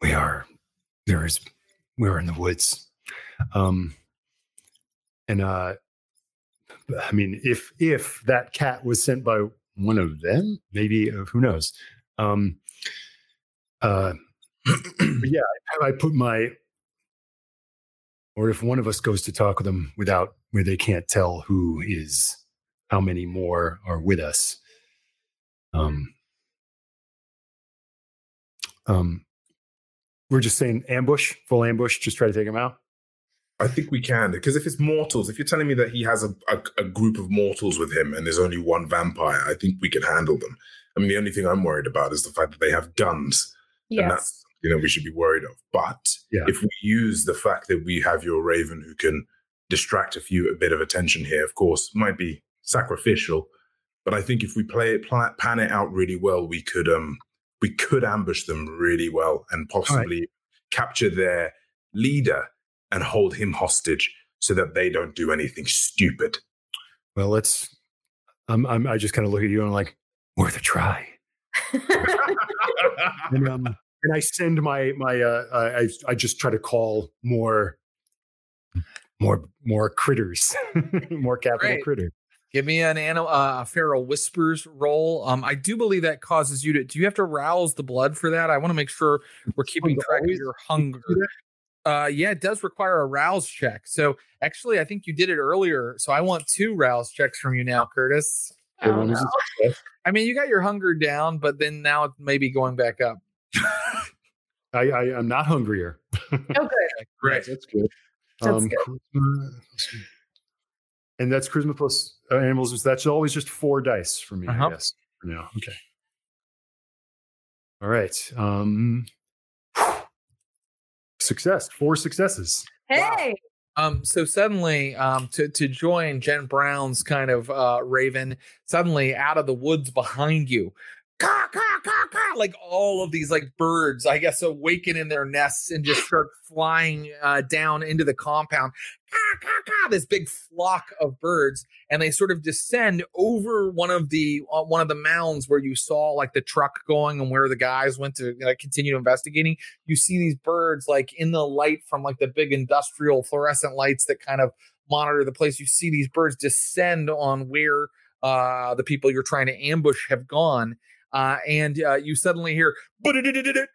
We are there is we're in the woods. Um and uh I mean if if that cat was sent by one of them, maybe uh, who knows. Um uh yeah, I, I put my or if one of us goes to talk with them without where they can't tell who is how many more are with us. Um um we're just saying ambush, full ambush, just try to take them out. I think we can because if it's mortals, if you're telling me that he has a, a, a, group of mortals with him and there's only one vampire, I think we can handle them. I mean, the only thing I'm worried about is the fact that they have guns, Yes. and that's you know we should be worried of. But Yeah. if we use the fact that we have your Raven who can distract a few a bit of attention here, of course, might be sacrificial. But I think if we play it, pla- pan it out really well, we could um we could ambush them really well and possibly capture their leader and hold him hostage so that they don't do anything stupid. Well, let's. I'm, I'm. I just kind of look at you and I'm like, worth a try. And um, and I send my my. Uh, I I just try to call more, more more critters, more capital Great. critter. Give me an animal, uh, a feral whispers roll. Um, I do believe that causes you to. Do you have to rouse the blood for that? I want to make sure we're keeping track of your hunger. Uh, yeah, it does require a rouse check. So actually, I think you did it earlier. So I want two rouse checks from you now, Curtis. Oh, Everyone is no. I mean, you got your hunger down, but then now it may be going back up. I, I I'm not hungrier. Oh, good. Great. That's good. That's um, good. charisma- let's see. and that's charisma plus uh, animals. That's always just four dice for me. Uh-huh. I guess for now. Okay. All right. Um, success. Four successes. Hey. Um, so suddenly, um, to to join Jen Brown's kind of uh raven, suddenly out of the woods behind you, caw, caw, caw, caw, like all of these like birds, I guess, awaken in their nests and just start flying uh, down into the compound. Caw, caw, caw, this big flock of birds, and they sort of descend over one of the uh, one of the mounds where you saw like the truck going and where the guys went to continue investigating you see these birds like in the light from like the big industrial fluorescent lights that kind of monitor the place. You see these birds descend on where uh, the people you're trying to ambush have gone, uh, and uh, you suddenly hear but it it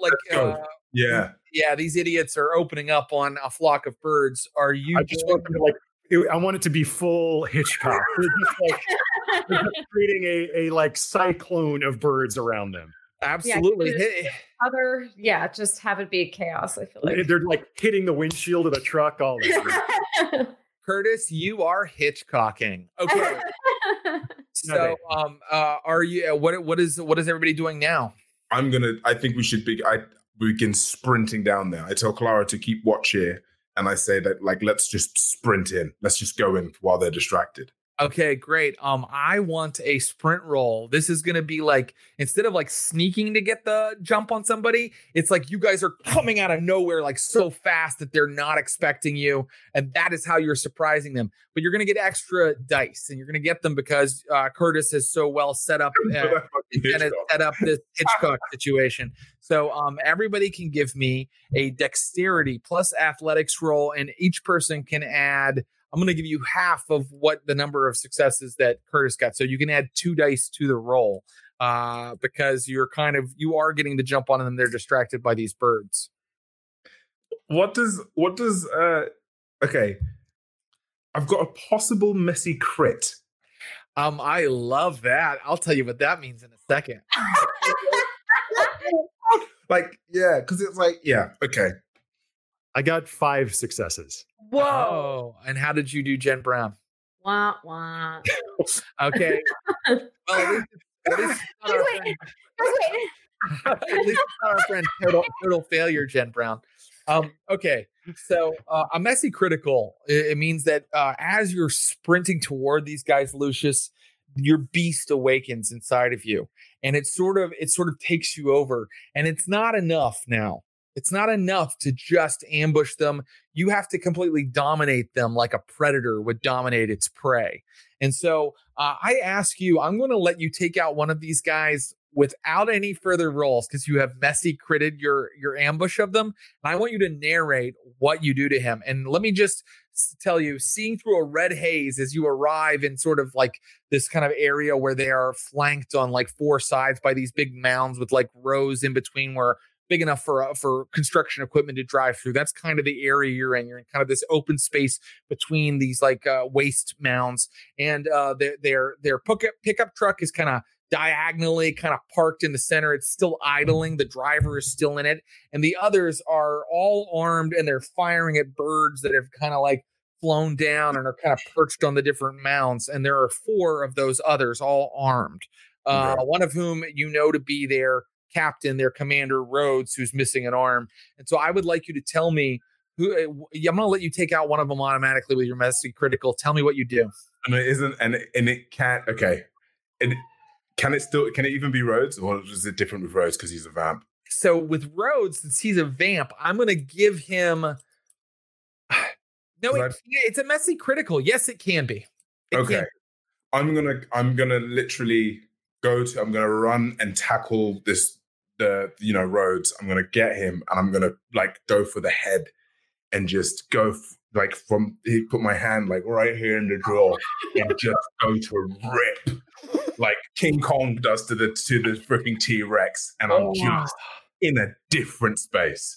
like uh, Yeah. Yeah, these idiots are opening up on a flock of birds. Are you? I just going- want them to like. it- I want it to be full Hitchcock. Just, like, creating a, a like cyclone of birds around them. absolutely. Yeah, hit- Other, yeah, just have it be chaos. I feel like. They're like hitting the windshield of the truck. All this. Curtis, you are Hitchcocking. Okay. So, um, uh, are you? What? What is? What is everybody doing now? I'm gonna. I think we should be. I begin sprinting down there. I tell Clara to keep watch here, and I say that like let's just sprint in. Let's just go in while they're distracted. Okay, great. Um, I want a sprint roll. This is gonna be like instead of like sneaking to get the jump on somebody, it's like you guys are coming out of nowhere like so fast that they're not expecting you, and that is how you're surprising them. But you're gonna get extra dice, and you're gonna get them because uh, Curtis is so well set up. Uh, and it set up this Hitchcock situation. So um, everybody can give me a dexterity plus athletics roll, and each person can add. I'm going to give you half of what the number of successes that Curtis got. So you can add two dice to the roll uh, because you're kind of you are getting the jump on them. They're distracted by these birds. What does what does uh okay. I've got a possible messy crit. Um, I love that. I'll tell you what that means in a second. Like, yeah, because it's like, yeah, okay. I got five successes. Whoa. Oh, and how did you do, Jen Brown? Wah, wah. Okay. well, at least, at least it's not our Wait, friend- Wait. At least not our friend total total failure, Jen Brown. Um, okay, so uh, a messy critical. It, it means that uh, as you're sprinting toward these guys, Lucius, your beast awakens inside of you, and it sort of it sort of takes you over, and it's not enough now. It's not enough to just ambush them. You have to completely dominate them like a predator would dominate its prey. And so uh, I ask you, I'm going to let you take out one of these guys without any further rolls because you have messy critted your your ambush of them. And I want you to narrate what you do to him. And let me just tell you, seeing through a red haze as you arrive in sort of like this kind of area where they are flanked on like four sides by these big mounds with like rows in between where big enough for uh, for construction equipment to drive through. That's kind of the area you're in. You're in kind of this open space between these like uh, waste mounds, and uh, their their their pickup pickup truck is kind of diagonally kind of parked in the center. It's still idling. The driver is still in it, and the others are all armed and they're firing at birds that have kind of like flown down and are kind of perched on the different mounds. And there are four of those others, all armed. Uh, One of whom you know to be their captain, their commander Rhodes, who's missing an arm. And so I would like you to tell me who. Eh, I'm going to let you take out one of them automatically with your messy critical. Tell me what you do. And it isn't, and it, and it can't. Okay, and can it still? Can it even be Rhodes, or is it different with Rhodes because he's a vamp? So with Rhodes, since he's a vamp, I'm going to give him. No, it, it's a messy critical. Yes, it can be. It okay, can. I'm gonna I'm gonna literally go to I'm gonna run and tackle this the you know Rhodes. I'm gonna get him and I'm gonna like go for the head and just go f- like from he put my hand like right here in the drawer and just go to rip like King Kong does to the to the freaking T Rex, and I'm oh, just in a different space.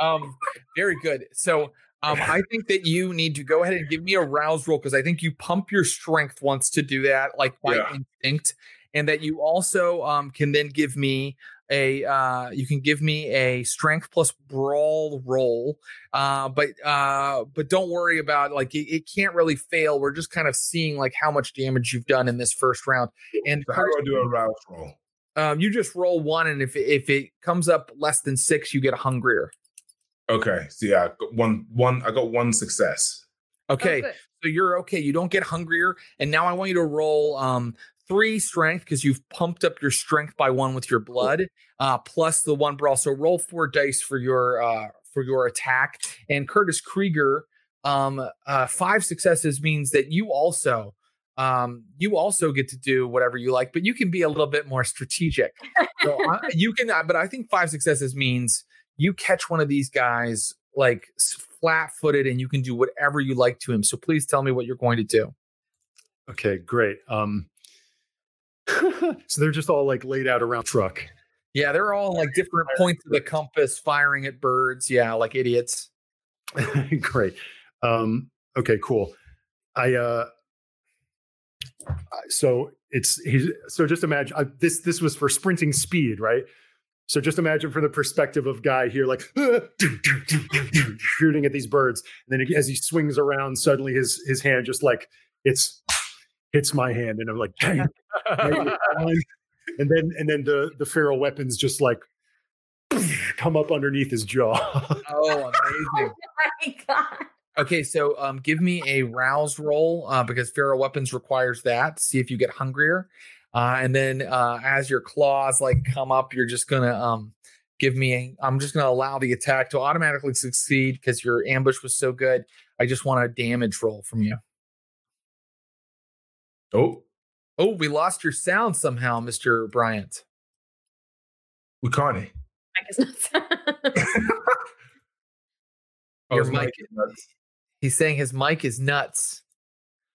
Um, very good. So. Um, I think that you need to go ahead and give me a rouse roll because I think you pump your strength once to do that, like by yeah. instinct, and that you also um, can then give me a uh, you can give me a strength plus brawl roll uh, but uh, but don't worry about like it, it, can't really fail. We're just kind of seeing like how much damage you've done in this first round. And so how do i do a rouse roll? Um, you just roll one and if, if it comes up less than six you get hungrier. Okay so yeah I got one one i got one success. Okay oh, so you're okay. You don't get hungrier and now i want you to roll um three strength because you've pumped up your strength by one with your blood, uh, plus the one brawl. So roll four dice for your uh, for your attack. And Curtis Krieger, um, uh, five successes means that you also um, you also get to do whatever you like, but you can be a little bit more strategic. So uh, you can, uh, but I think five successes means you catch one of these guys like flat footed and you can do whatever you like to him. So please tell me what you're going to do. Okay, great. Um, so they're just all like laid out around truck. Yeah, they're all like different points of the compass, firing at birds. Yeah, like idiots. Great. Um, okay, cool. I uh, so it's he's so just imagine uh, this. This was for sprinting speed, right? So just imagine from the perspective of guy here, like shooting at these birds, and then as he swings around, suddenly his his hand just like it's hits my hand, and I'm like, dang. and then and then the the feral weapons just like come up underneath his jaw. oh, amazing! oh my god. Okay, so um, give me a rouse roll uh, because feral weapons requires that. See if you get hungrier, uh, and then uh, as your claws like come up, you're just gonna um, give me. A, I'm just gonna allow the attack to automatically succeed because your ambush was so good. I just want a damage roll from you. Oh, oh, we lost your sound somehow, Mister Bryant. We can't. Mike is nuts. your oh, mic. Nuts. He's saying his mic is nuts.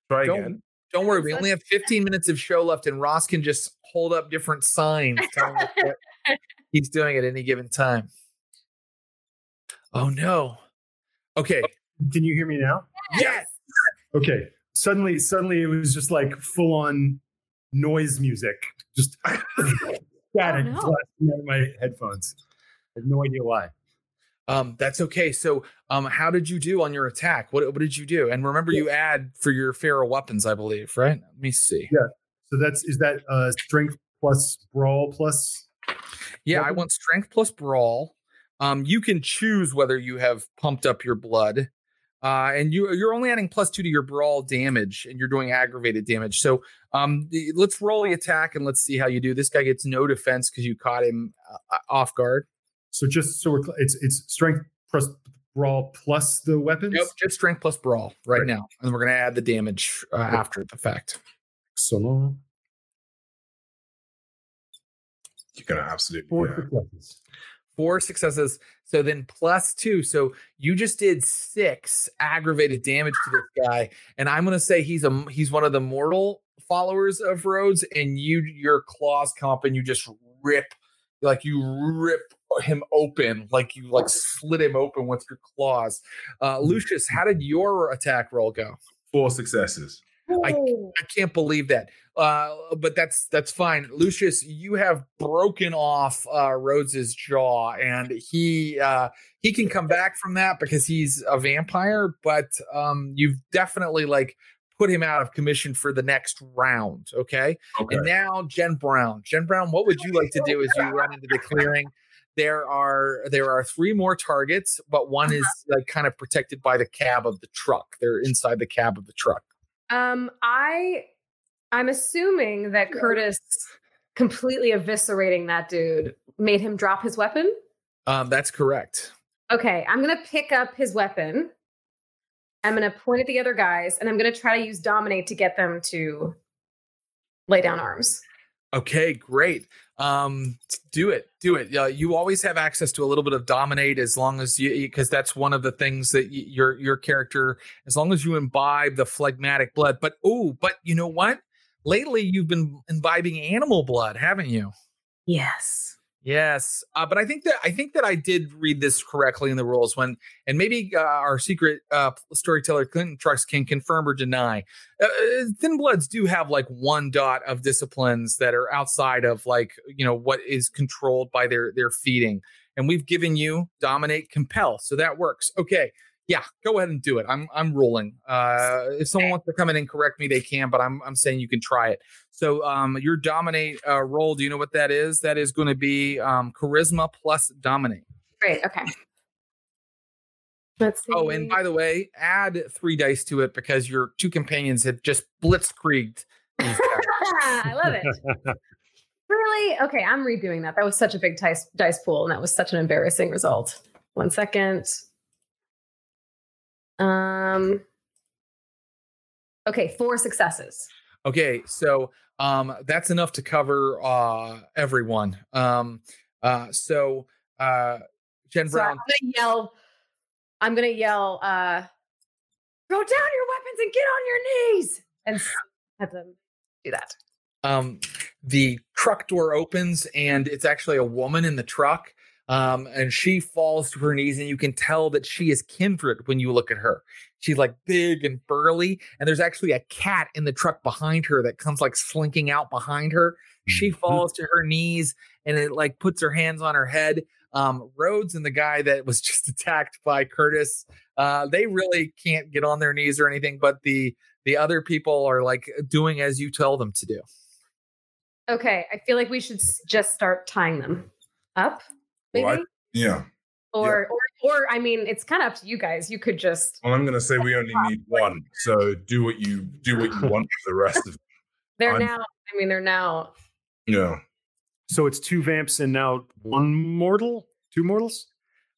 Try don't, again. Don't worry, we only have 15 minutes of show left, and Ross can just hold up different signs telling us what he's doing at any given time. Oh no. Okay. Oh, can you hear me now? Yes. Okay suddenly suddenly it was just like full on noise music. Just static oh, no. out of my headphones. I have no idea why. Um that's okay. So um how did you do on your attack? What, what did you do? And remember yeah. you add for your feral weapons i believe right? Let me see. Yeah. So that's is that uh strength plus brawl plus yeah weapon? i want strength plus brawl. Um you can choose whether you have pumped up your blood uh, and you you're only adding plus two to your brawl damage, and you're doing aggravated damage. So um, the, let's roll the attack and let's see how you do. This guy gets no defense because you caught him uh, uh, off guard. So just so we're it's it's strength plus brawl plus the weapons. Yep, just strength plus brawl right, right. now, and we're gonna add the damage uh, after the fact. So You're gonna absolutely Four yeah. Four successes. So then plus two. So you just did six aggravated damage to this guy, and I'm gonna say he's a he's one of the mortal followers of Rhodes, and you your claws come up and you just rip like you rip him open, like you like slit him open with your claws. Uh, Lucius, how did your attack roll go? Four successes. I, I can't believe that. Uh, but that's that's fine. Lucius, you have broken off uh Rhodes's jaw, and he uh he can come back from that because he's a vampire, but um you've definitely like put him out of commission for the next round. Okay. Okay. And now Jen Brown. Jen Brown, what would you like to do as you run into the clearing? There are there are three more targets, but one is like kind of protected by the cab of the truck. They're inside the cab of the truck. Um, I I'm assuming that Curtis completely eviscerating that dude made him drop his weapon. Um, that's correct. Okay, I'm gonna pick up his weapon. I'm gonna point at the other guys, and I'm gonna try to use dominate to get them to lay down arms. Okay, great. Um, do it, do it. Uh, you always have access to a little bit of dominate as long as you, because that's one of the things that y- your your character, as long as you imbibe the phlegmatic blood. But oh, but you know what? Lately, you've been imbibing animal blood, haven't you? Yes. Yes, uh, but I think that I think that I did read this correctly in the rules when, and maybe uh, our secret uh, storyteller Clinton Trucks can confirm or deny. Uh, thin bloods do have like one dot of disciplines that are outside of like you know what is controlled by their their feeding, and we've given you dominate, compel, so that works. Okay, yeah, go ahead and do it. I'm I'm ruling. Uh, if someone wants to come in and correct me, they can, but I'm I'm saying you can try it. So um, your dominate uh, roll, do you know what that is? That is going to be um, charisma plus dominate. Great. Okay. Let's see. Oh, and by the way, add three dice to it because your two companions have just blitzkrieged. these. I love it. Really? Okay, I'm redoing that. That was such a big dice dice pool, and that was such an embarrassing result. One second. Um. Okay, four successes. okay, so um, that's enough to cover uh, everyone. Um, uh, so uh, Jen So I'm gonna yell. I'm gonna yell. uh Throw down your weapons and get on your knees, and have them do that. um, the truck door opens and it's actually a woman in the truck. Um, and she falls to her knees, and you can tell that she is kindred when you look at her. She's like big and burly, and there's actually a cat in the truck behind her that comes like slinking out behind her. She Mhm. falls to her knees and it like puts her hands on her head. Um, Rhodes and the guy that was just attacked by Curtis, uh, they really can't get on their knees or anything, but the the other people are like doing as you tell them to do. Okay, I feel like we should just start tying them up, maybe, Well, I- Yeah. or, or or I mean, it's kind of up to you guys. You could just Well, I'm gonna say we only need one. So do what you do what you want for the rest of Them. they're I'm- now. I mean, they're now. Yeah. So it's two vamps and now one mortal? Two mortals?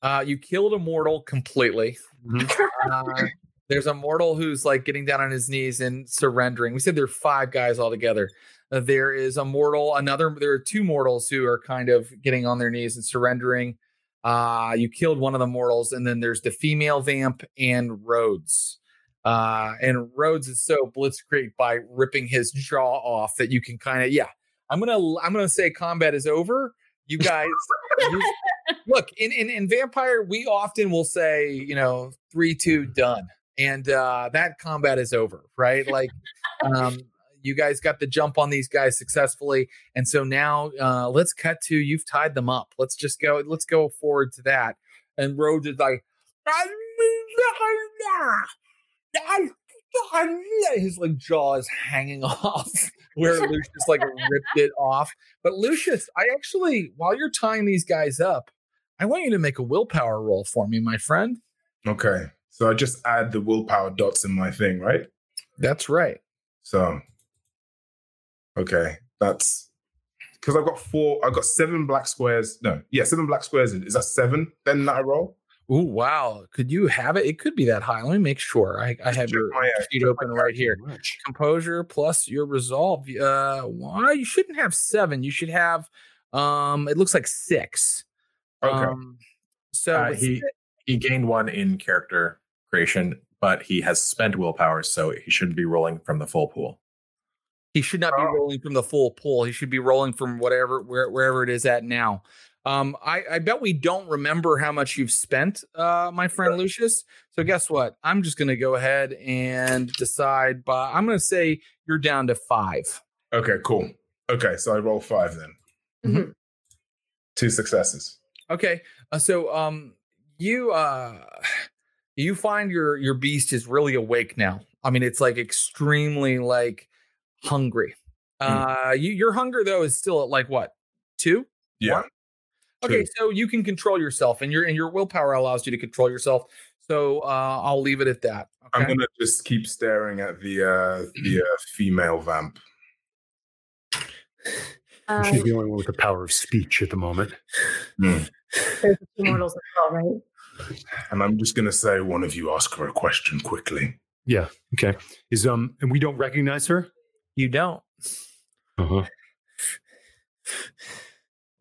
Uh, you killed a mortal completely. Mhm. Uh, there's a mortal who's like getting down on his knees and surrendering. We said there are five guys altogether. Uh, there is a mortal, another. There are two mortals who are kind of getting on their knees and surrendering. Uh, you killed one of the mortals, and then there's the female vamp and Rhodes. Uh, and Rhodes is so blitzkrieg by ripping his jaw off that you can kind of yeah. I'm gonna I'm gonna say combat is over. You guys, you- look in, in in vampire we often will say you know three two done and uh that combat is over right like um you guys got the jump on these guys successfully and so now uh let's cut to you've tied them up let's just go let's go forward to that and Rhodes is like his like jaw is hanging off where Lucius like ripped it off. But Lucius, I actually, while you're tying these guys up, I want you to make a willpower roll for me, my friend. Okay. So I just add the willpower dots in my thing, right? That's right. So okay, that's because I've got four. I've got seven black squares. No, yeah, seven black squares. Is that seven? Then that I roll. Oh, wow. Could you have it? It could be that high. Let me make sure. I, I have your my, uh, sheet open right here. Much. Composure plus your resolve. Uh, why you shouldn't have seven. You should have Um, it looks like six. Okay. Um, so Uh, he he gained one in character creation, but he has spent willpower, so he shouldn't be rolling from the full pool. He should not be Oh. rolling from the full pool. He should be rolling from whatever where, wherever it is at now. Um, I, I bet we don't remember how much you've spent, uh, my friend Lucius. So guess what? I'm just gonna go ahead and decide by I'm gonna say you're down to five. Okay, cool. Okay, so I roll five then. Mhm. Two successes. Okay. Uh, so um you uh you find your your beast is really awake now. I mean it's like extremely like hungry. Uh you your hunger though is still at like what? 2? Yeah. One? Okay, Two. so you can control yourself and your and your willpower allows you to control yourself. So uh I'll leave it at that. I'm gonna just keep staring at the uh the uh, female vamp. Um, She's the only one with the power of speech at the moment. there's the two mortals as well, right? And I'm just gonna say one of you ask her a question quickly. Yeah. Okay. Is um and we don't recognize her? You don't. Uh-huh.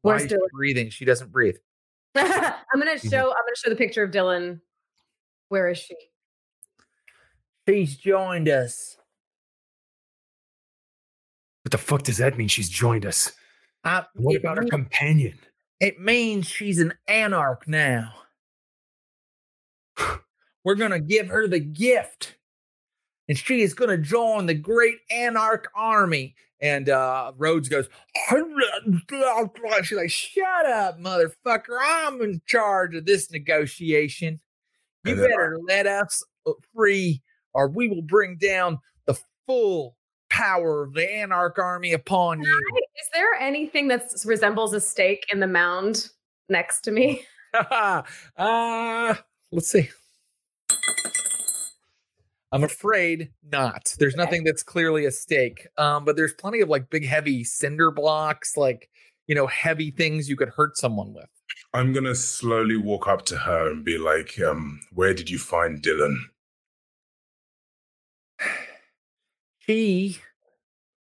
Why Where's is she Dylan? breathing? She doesn't breathe. I'm gonna show. I'm gonna show the picture of Dylan. Where is she? She's joined us. What the fuck does that mean? She's joined us. I, What it about her companion? It means she's an anarch now. We're going to give her the gift. And she is going to join the great anarch army. And uh, Rhodes goes, she's like, shut up, motherfucker. I'm in charge of this negotiation. You better let us uh, free, or we will bring down the full power of the anarch army upon you. Is there anything that resembles a stake in the mound next to me? uh, let's see. I'm afraid not. There's nothing that's clearly a stake. Um, but there's plenty of like big, heavy cinder blocks, like you know, heavy things you could hurt someone with. I'm gonna slowly walk up to her and be like, um, where did you find Dylan? She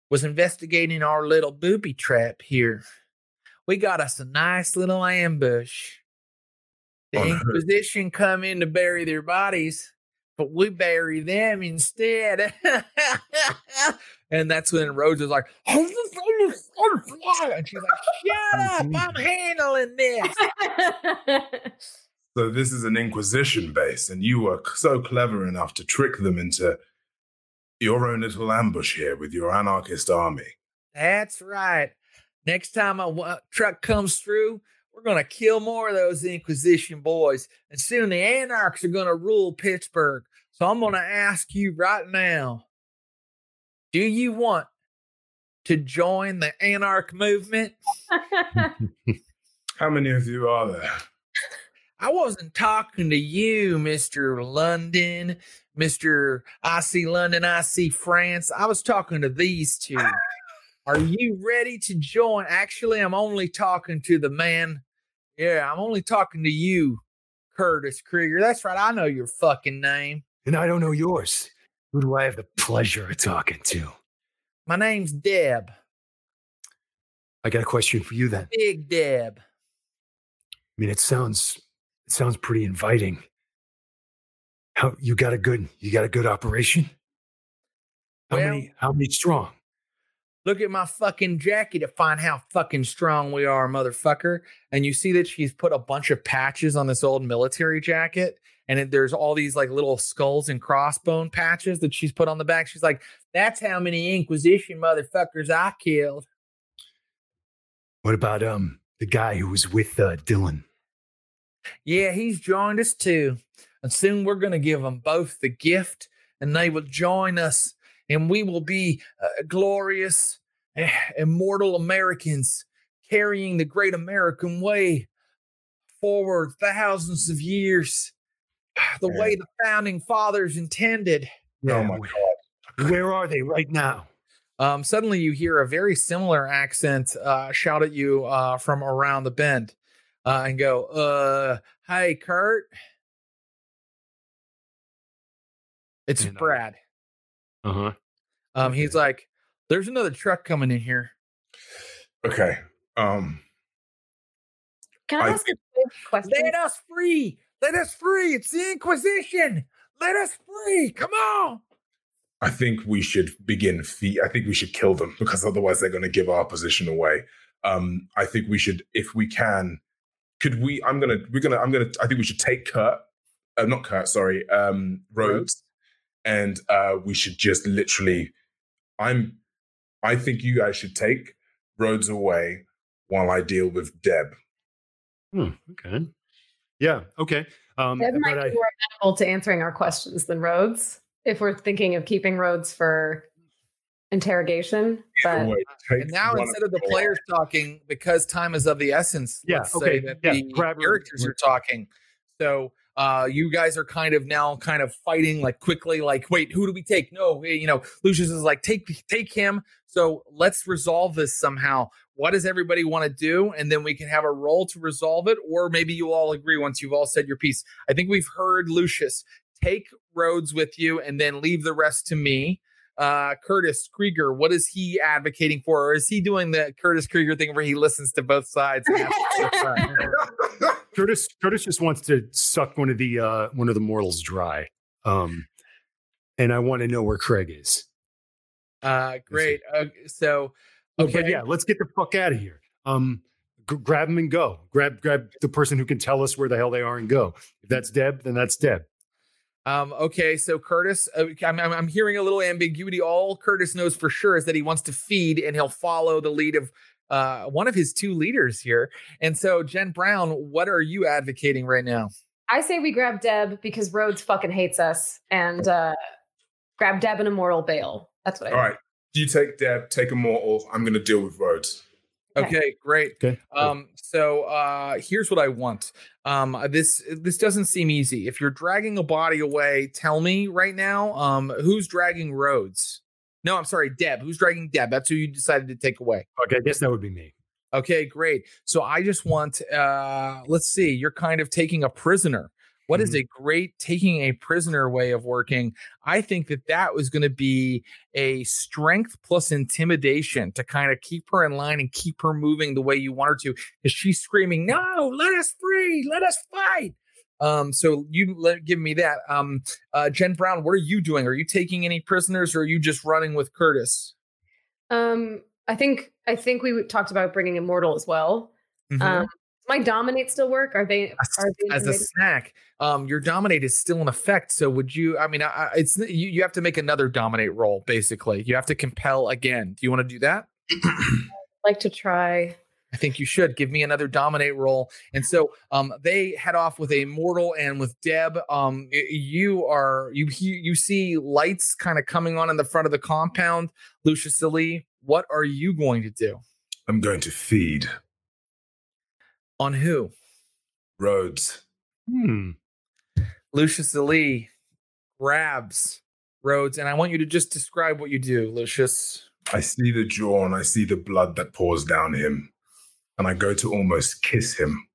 was investigating our little booby trap here. We got us a nice little ambush. The. Inquisition come in to bury their bodies, but we bury them instead. and that's when Rhodes is like, I'm flying. and she's like, shut up, I'm handling this. So this is an Inquisition base, and you were so clever enough to trick them into your own little ambush here with your anarchist army. That's right. Next time a truck comes through, we're going to kill more of those Inquisition boys. And soon the anarchs are going to rule Pittsburgh. So I'm going to ask you right now do you want to join the anarch movement? How many of you are there? I wasn't talking to you, Mr. London, Mr. I see London, I see France. I was talking to these two. Are you ready to join? Actually, I'm only talking to the man. Yeah, I'm only talking to you, Curtis Krieger. That's right. I know your fucking name. And I don't know yours. Who do I have the pleasure of talking to? My name's Deb, I got a question for you then. Big Deb. I mean, it sounds it sounds pretty inviting. How you got a good you got a good operation? How Well- many how many strong? Look at my fucking jacket to find how fucking strong we are, motherfucker. And you see that she's put a bunch of patches on this old military jacket. And it, there's all these like little skulls and crossbone patches that she's put on the back. She's like, that's how many Inquisition motherfuckers I killed. What about um the guy who was with uh, Dylan? Yeah, he's joined us too. And soon we're going to give them both the gift and they will join us and we will be uh, glorious, eh, immortal Americans carrying the great American way forward thousands of years, the way the founding fathers intended. Oh my god! Where are they right now? Um, suddenly you hear a very similar accent uh, shout at you uh, from around the bend uh, and go, uh, Hey, Kurt. It's And, Brad. Uh huh. Um, he's like, There's another truck coming in here. Okay. Um, Can I I ask a question? Let us free. Let us free. It's the Inquisition. Let us free. Come on. I think we should begin feet. I think we should kill them because otherwise they're going to give our position away. Um, I think we should, if we can, could we? I'm gonna, we're gonna, I'm gonna. I think we should take Kurt, uh, not Kurt, sorry, um, Rhodes, and uh, we should just literally. I'm. I think you guys should take Rhodes away while I deal with Deb. Hmm, okay. Yeah. Okay. Um, Deb but might I- be more amenable to answering our questions than Rhodes if we're thinking of keeping Rhodes for interrogation. But way, And now instead of the them players talking, because time is of the essence, Yeah, let's okay, say that yeah, the grab her- characters are talking. So uh you guys are kind of now kind of fighting like quickly, like, wait, who do we take? No, eh, you know, Lucius is like, take take him. So let's resolve this somehow. What does everybody want to do? And then we can have a roll to resolve it, or maybe you all agree once you've all said your piece. I think we've heard Lucius take Rhodes with you and then leave the rest to me uh Curtis Krieger, what is he advocating for? Or is he doing the Curtis Krieger thing where he listens to both sides? and has both sides? Curtis Curtis just wants to suck one of the uh one of the mortals dry. Um and I want to know where Craig is. uh great. Uh, so okay, But yeah, let's get the fuck out of here. Um g- grab him and go. Grab grab the person who can tell us where the hell they are and go. If that's Deb, then that's Deb. Um, okay, so Curtis, uh, I'm, I'm hearing a little ambiguity. All Curtis knows for sure is that he wants to feed and he'll follow the lead of uh, one of his two leaders here. And so, Jen Brown, what are you advocating right now? I say we grab Deb because Rhodes fucking hates us and uh, grab Deb and Immortal Bail. That's what I All right. You take Deb, take Immortal. I'm going to deal with Rhodes. Okay. Okay, great. Okay. Um, so uh here's what I want. Um this this doesn't seem easy. If you're dragging a body away, tell me right now, um, who's dragging Rhodes? No, I'm sorry, Deb. Who's dragging Deb? That's who you decided to take away. Okay, I guess that would be me. Okay, great. So I just want uh let's see, you're kind of taking a prisoner. What is a great taking a prisoner way of working? I think that that was going to be a strength plus intimidation to kind of keep her in line and keep her moving the way you want her to because she's screaming, "No, let us free, let us fight." Um, so you let give me that. Um, uh, Jen Brown, what are you doing? Are you taking any prisoners, or are you just running with Curtis? Um, I think I think we talked about bringing Immortal as well. Mhm. Um, my dominate still work? Are they? as, Are they as a snack um your dominate is still in effect so would you i mean I, I- it's you, you have to make another dominate roll basically you have to compel again do you want to do that like to try. I think you should give me another dominate roll and so um they head off with a mortal and with deb um you are you you see lights kind of coming on in the front of the compound lucius lee what are you going to do I'm going to feed on who Rhodes. Hmm. lucius lee grabs Rhodes, and I want you to just describe what you do, Lucius. I see the jaw and I see the blood that pours down him. And I go to almost kiss him.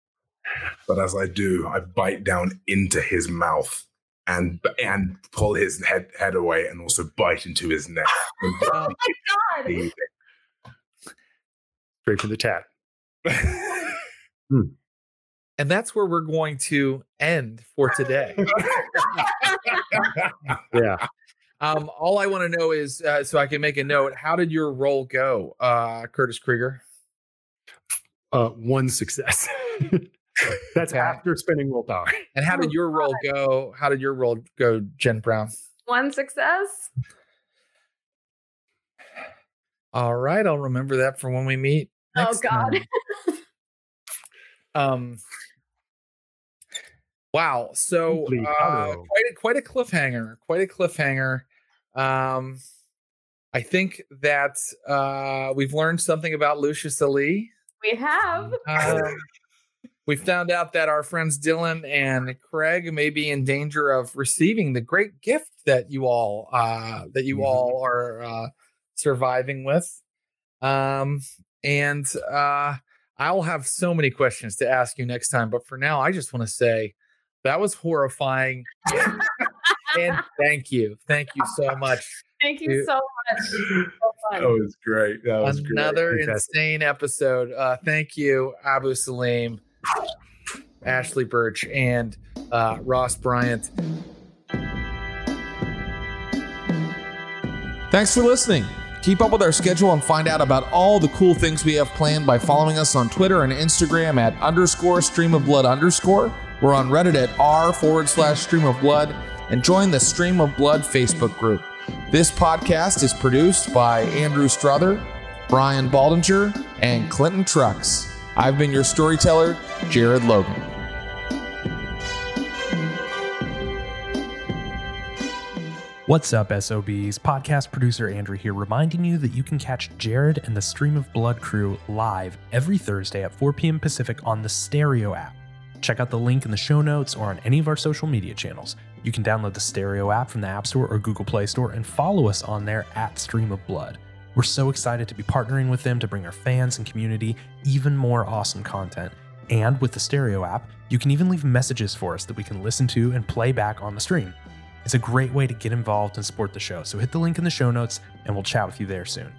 But as I do, I bite down into his mouth and and pull his head head away and also bite into his neck. And Oh God. Straight from the tap. And that's where we're going to end for today. Yeah. um, all I want to know is uh, so I can make a note. How did your role go, uh, Curtis Krieger? Uh, one success. That's Okay. after spending willpower. And how Oh, did your roll go? How did your roll go, Jen Brown? One success. All right, I'll remember that for when we meet. Oh, God. Um. Wow. So uh, quite a, quite a cliffhanger. Quite a cliffhanger. Um, I think that uh, we've learned something about Lucius Ali. We have. Um, we found out that our friends Dylan and Craig may be in danger of receiving the great gift that you all uh, that you Mhm. all are uh, surviving with. Um, and uh, I'll have so many questions to ask you next time, but for now, I just want to say that was horrifying. and thank you, thank you so much. Thank you Dude. so much. So fun. That was great. That was. Another Fantastic. insane episode. Uh, thank you, Abu Salim. Ashly Burch, and uh, Ross Bryant. Thanks for listening. Keep up with our schedule and find out about all the cool things we have planned by following us on Twitter and Instagram at underscore stream of blood underscore. We're on Reddit at r forward slash stream of blood and join the Stream of Blood Facebook group. This podcast is produced by Andrew Struther, Brian Baldinger, and Clinton Trucks. I've been your storyteller, Jared Logan. What's up, SOBs? Podcast producer Andrew here, reminding you that you can catch Jared and the Stream of Blood crew live every Thursday at 4 p.m. Pacific on the Stereo app. Check out the link in the show notes or on any of our social media channels. You can download the Stereo app from the App Store or Google Play Store and follow us on there at Stream of Blood. We're so excited to be partnering with them to bring our fans and community even more awesome content. And with the Stereo app, you can even leave messages for us that we can listen to and play back on the stream. It's a great way to get involved and support the show, so hit the link in the show notes and we'll chat with you there soon.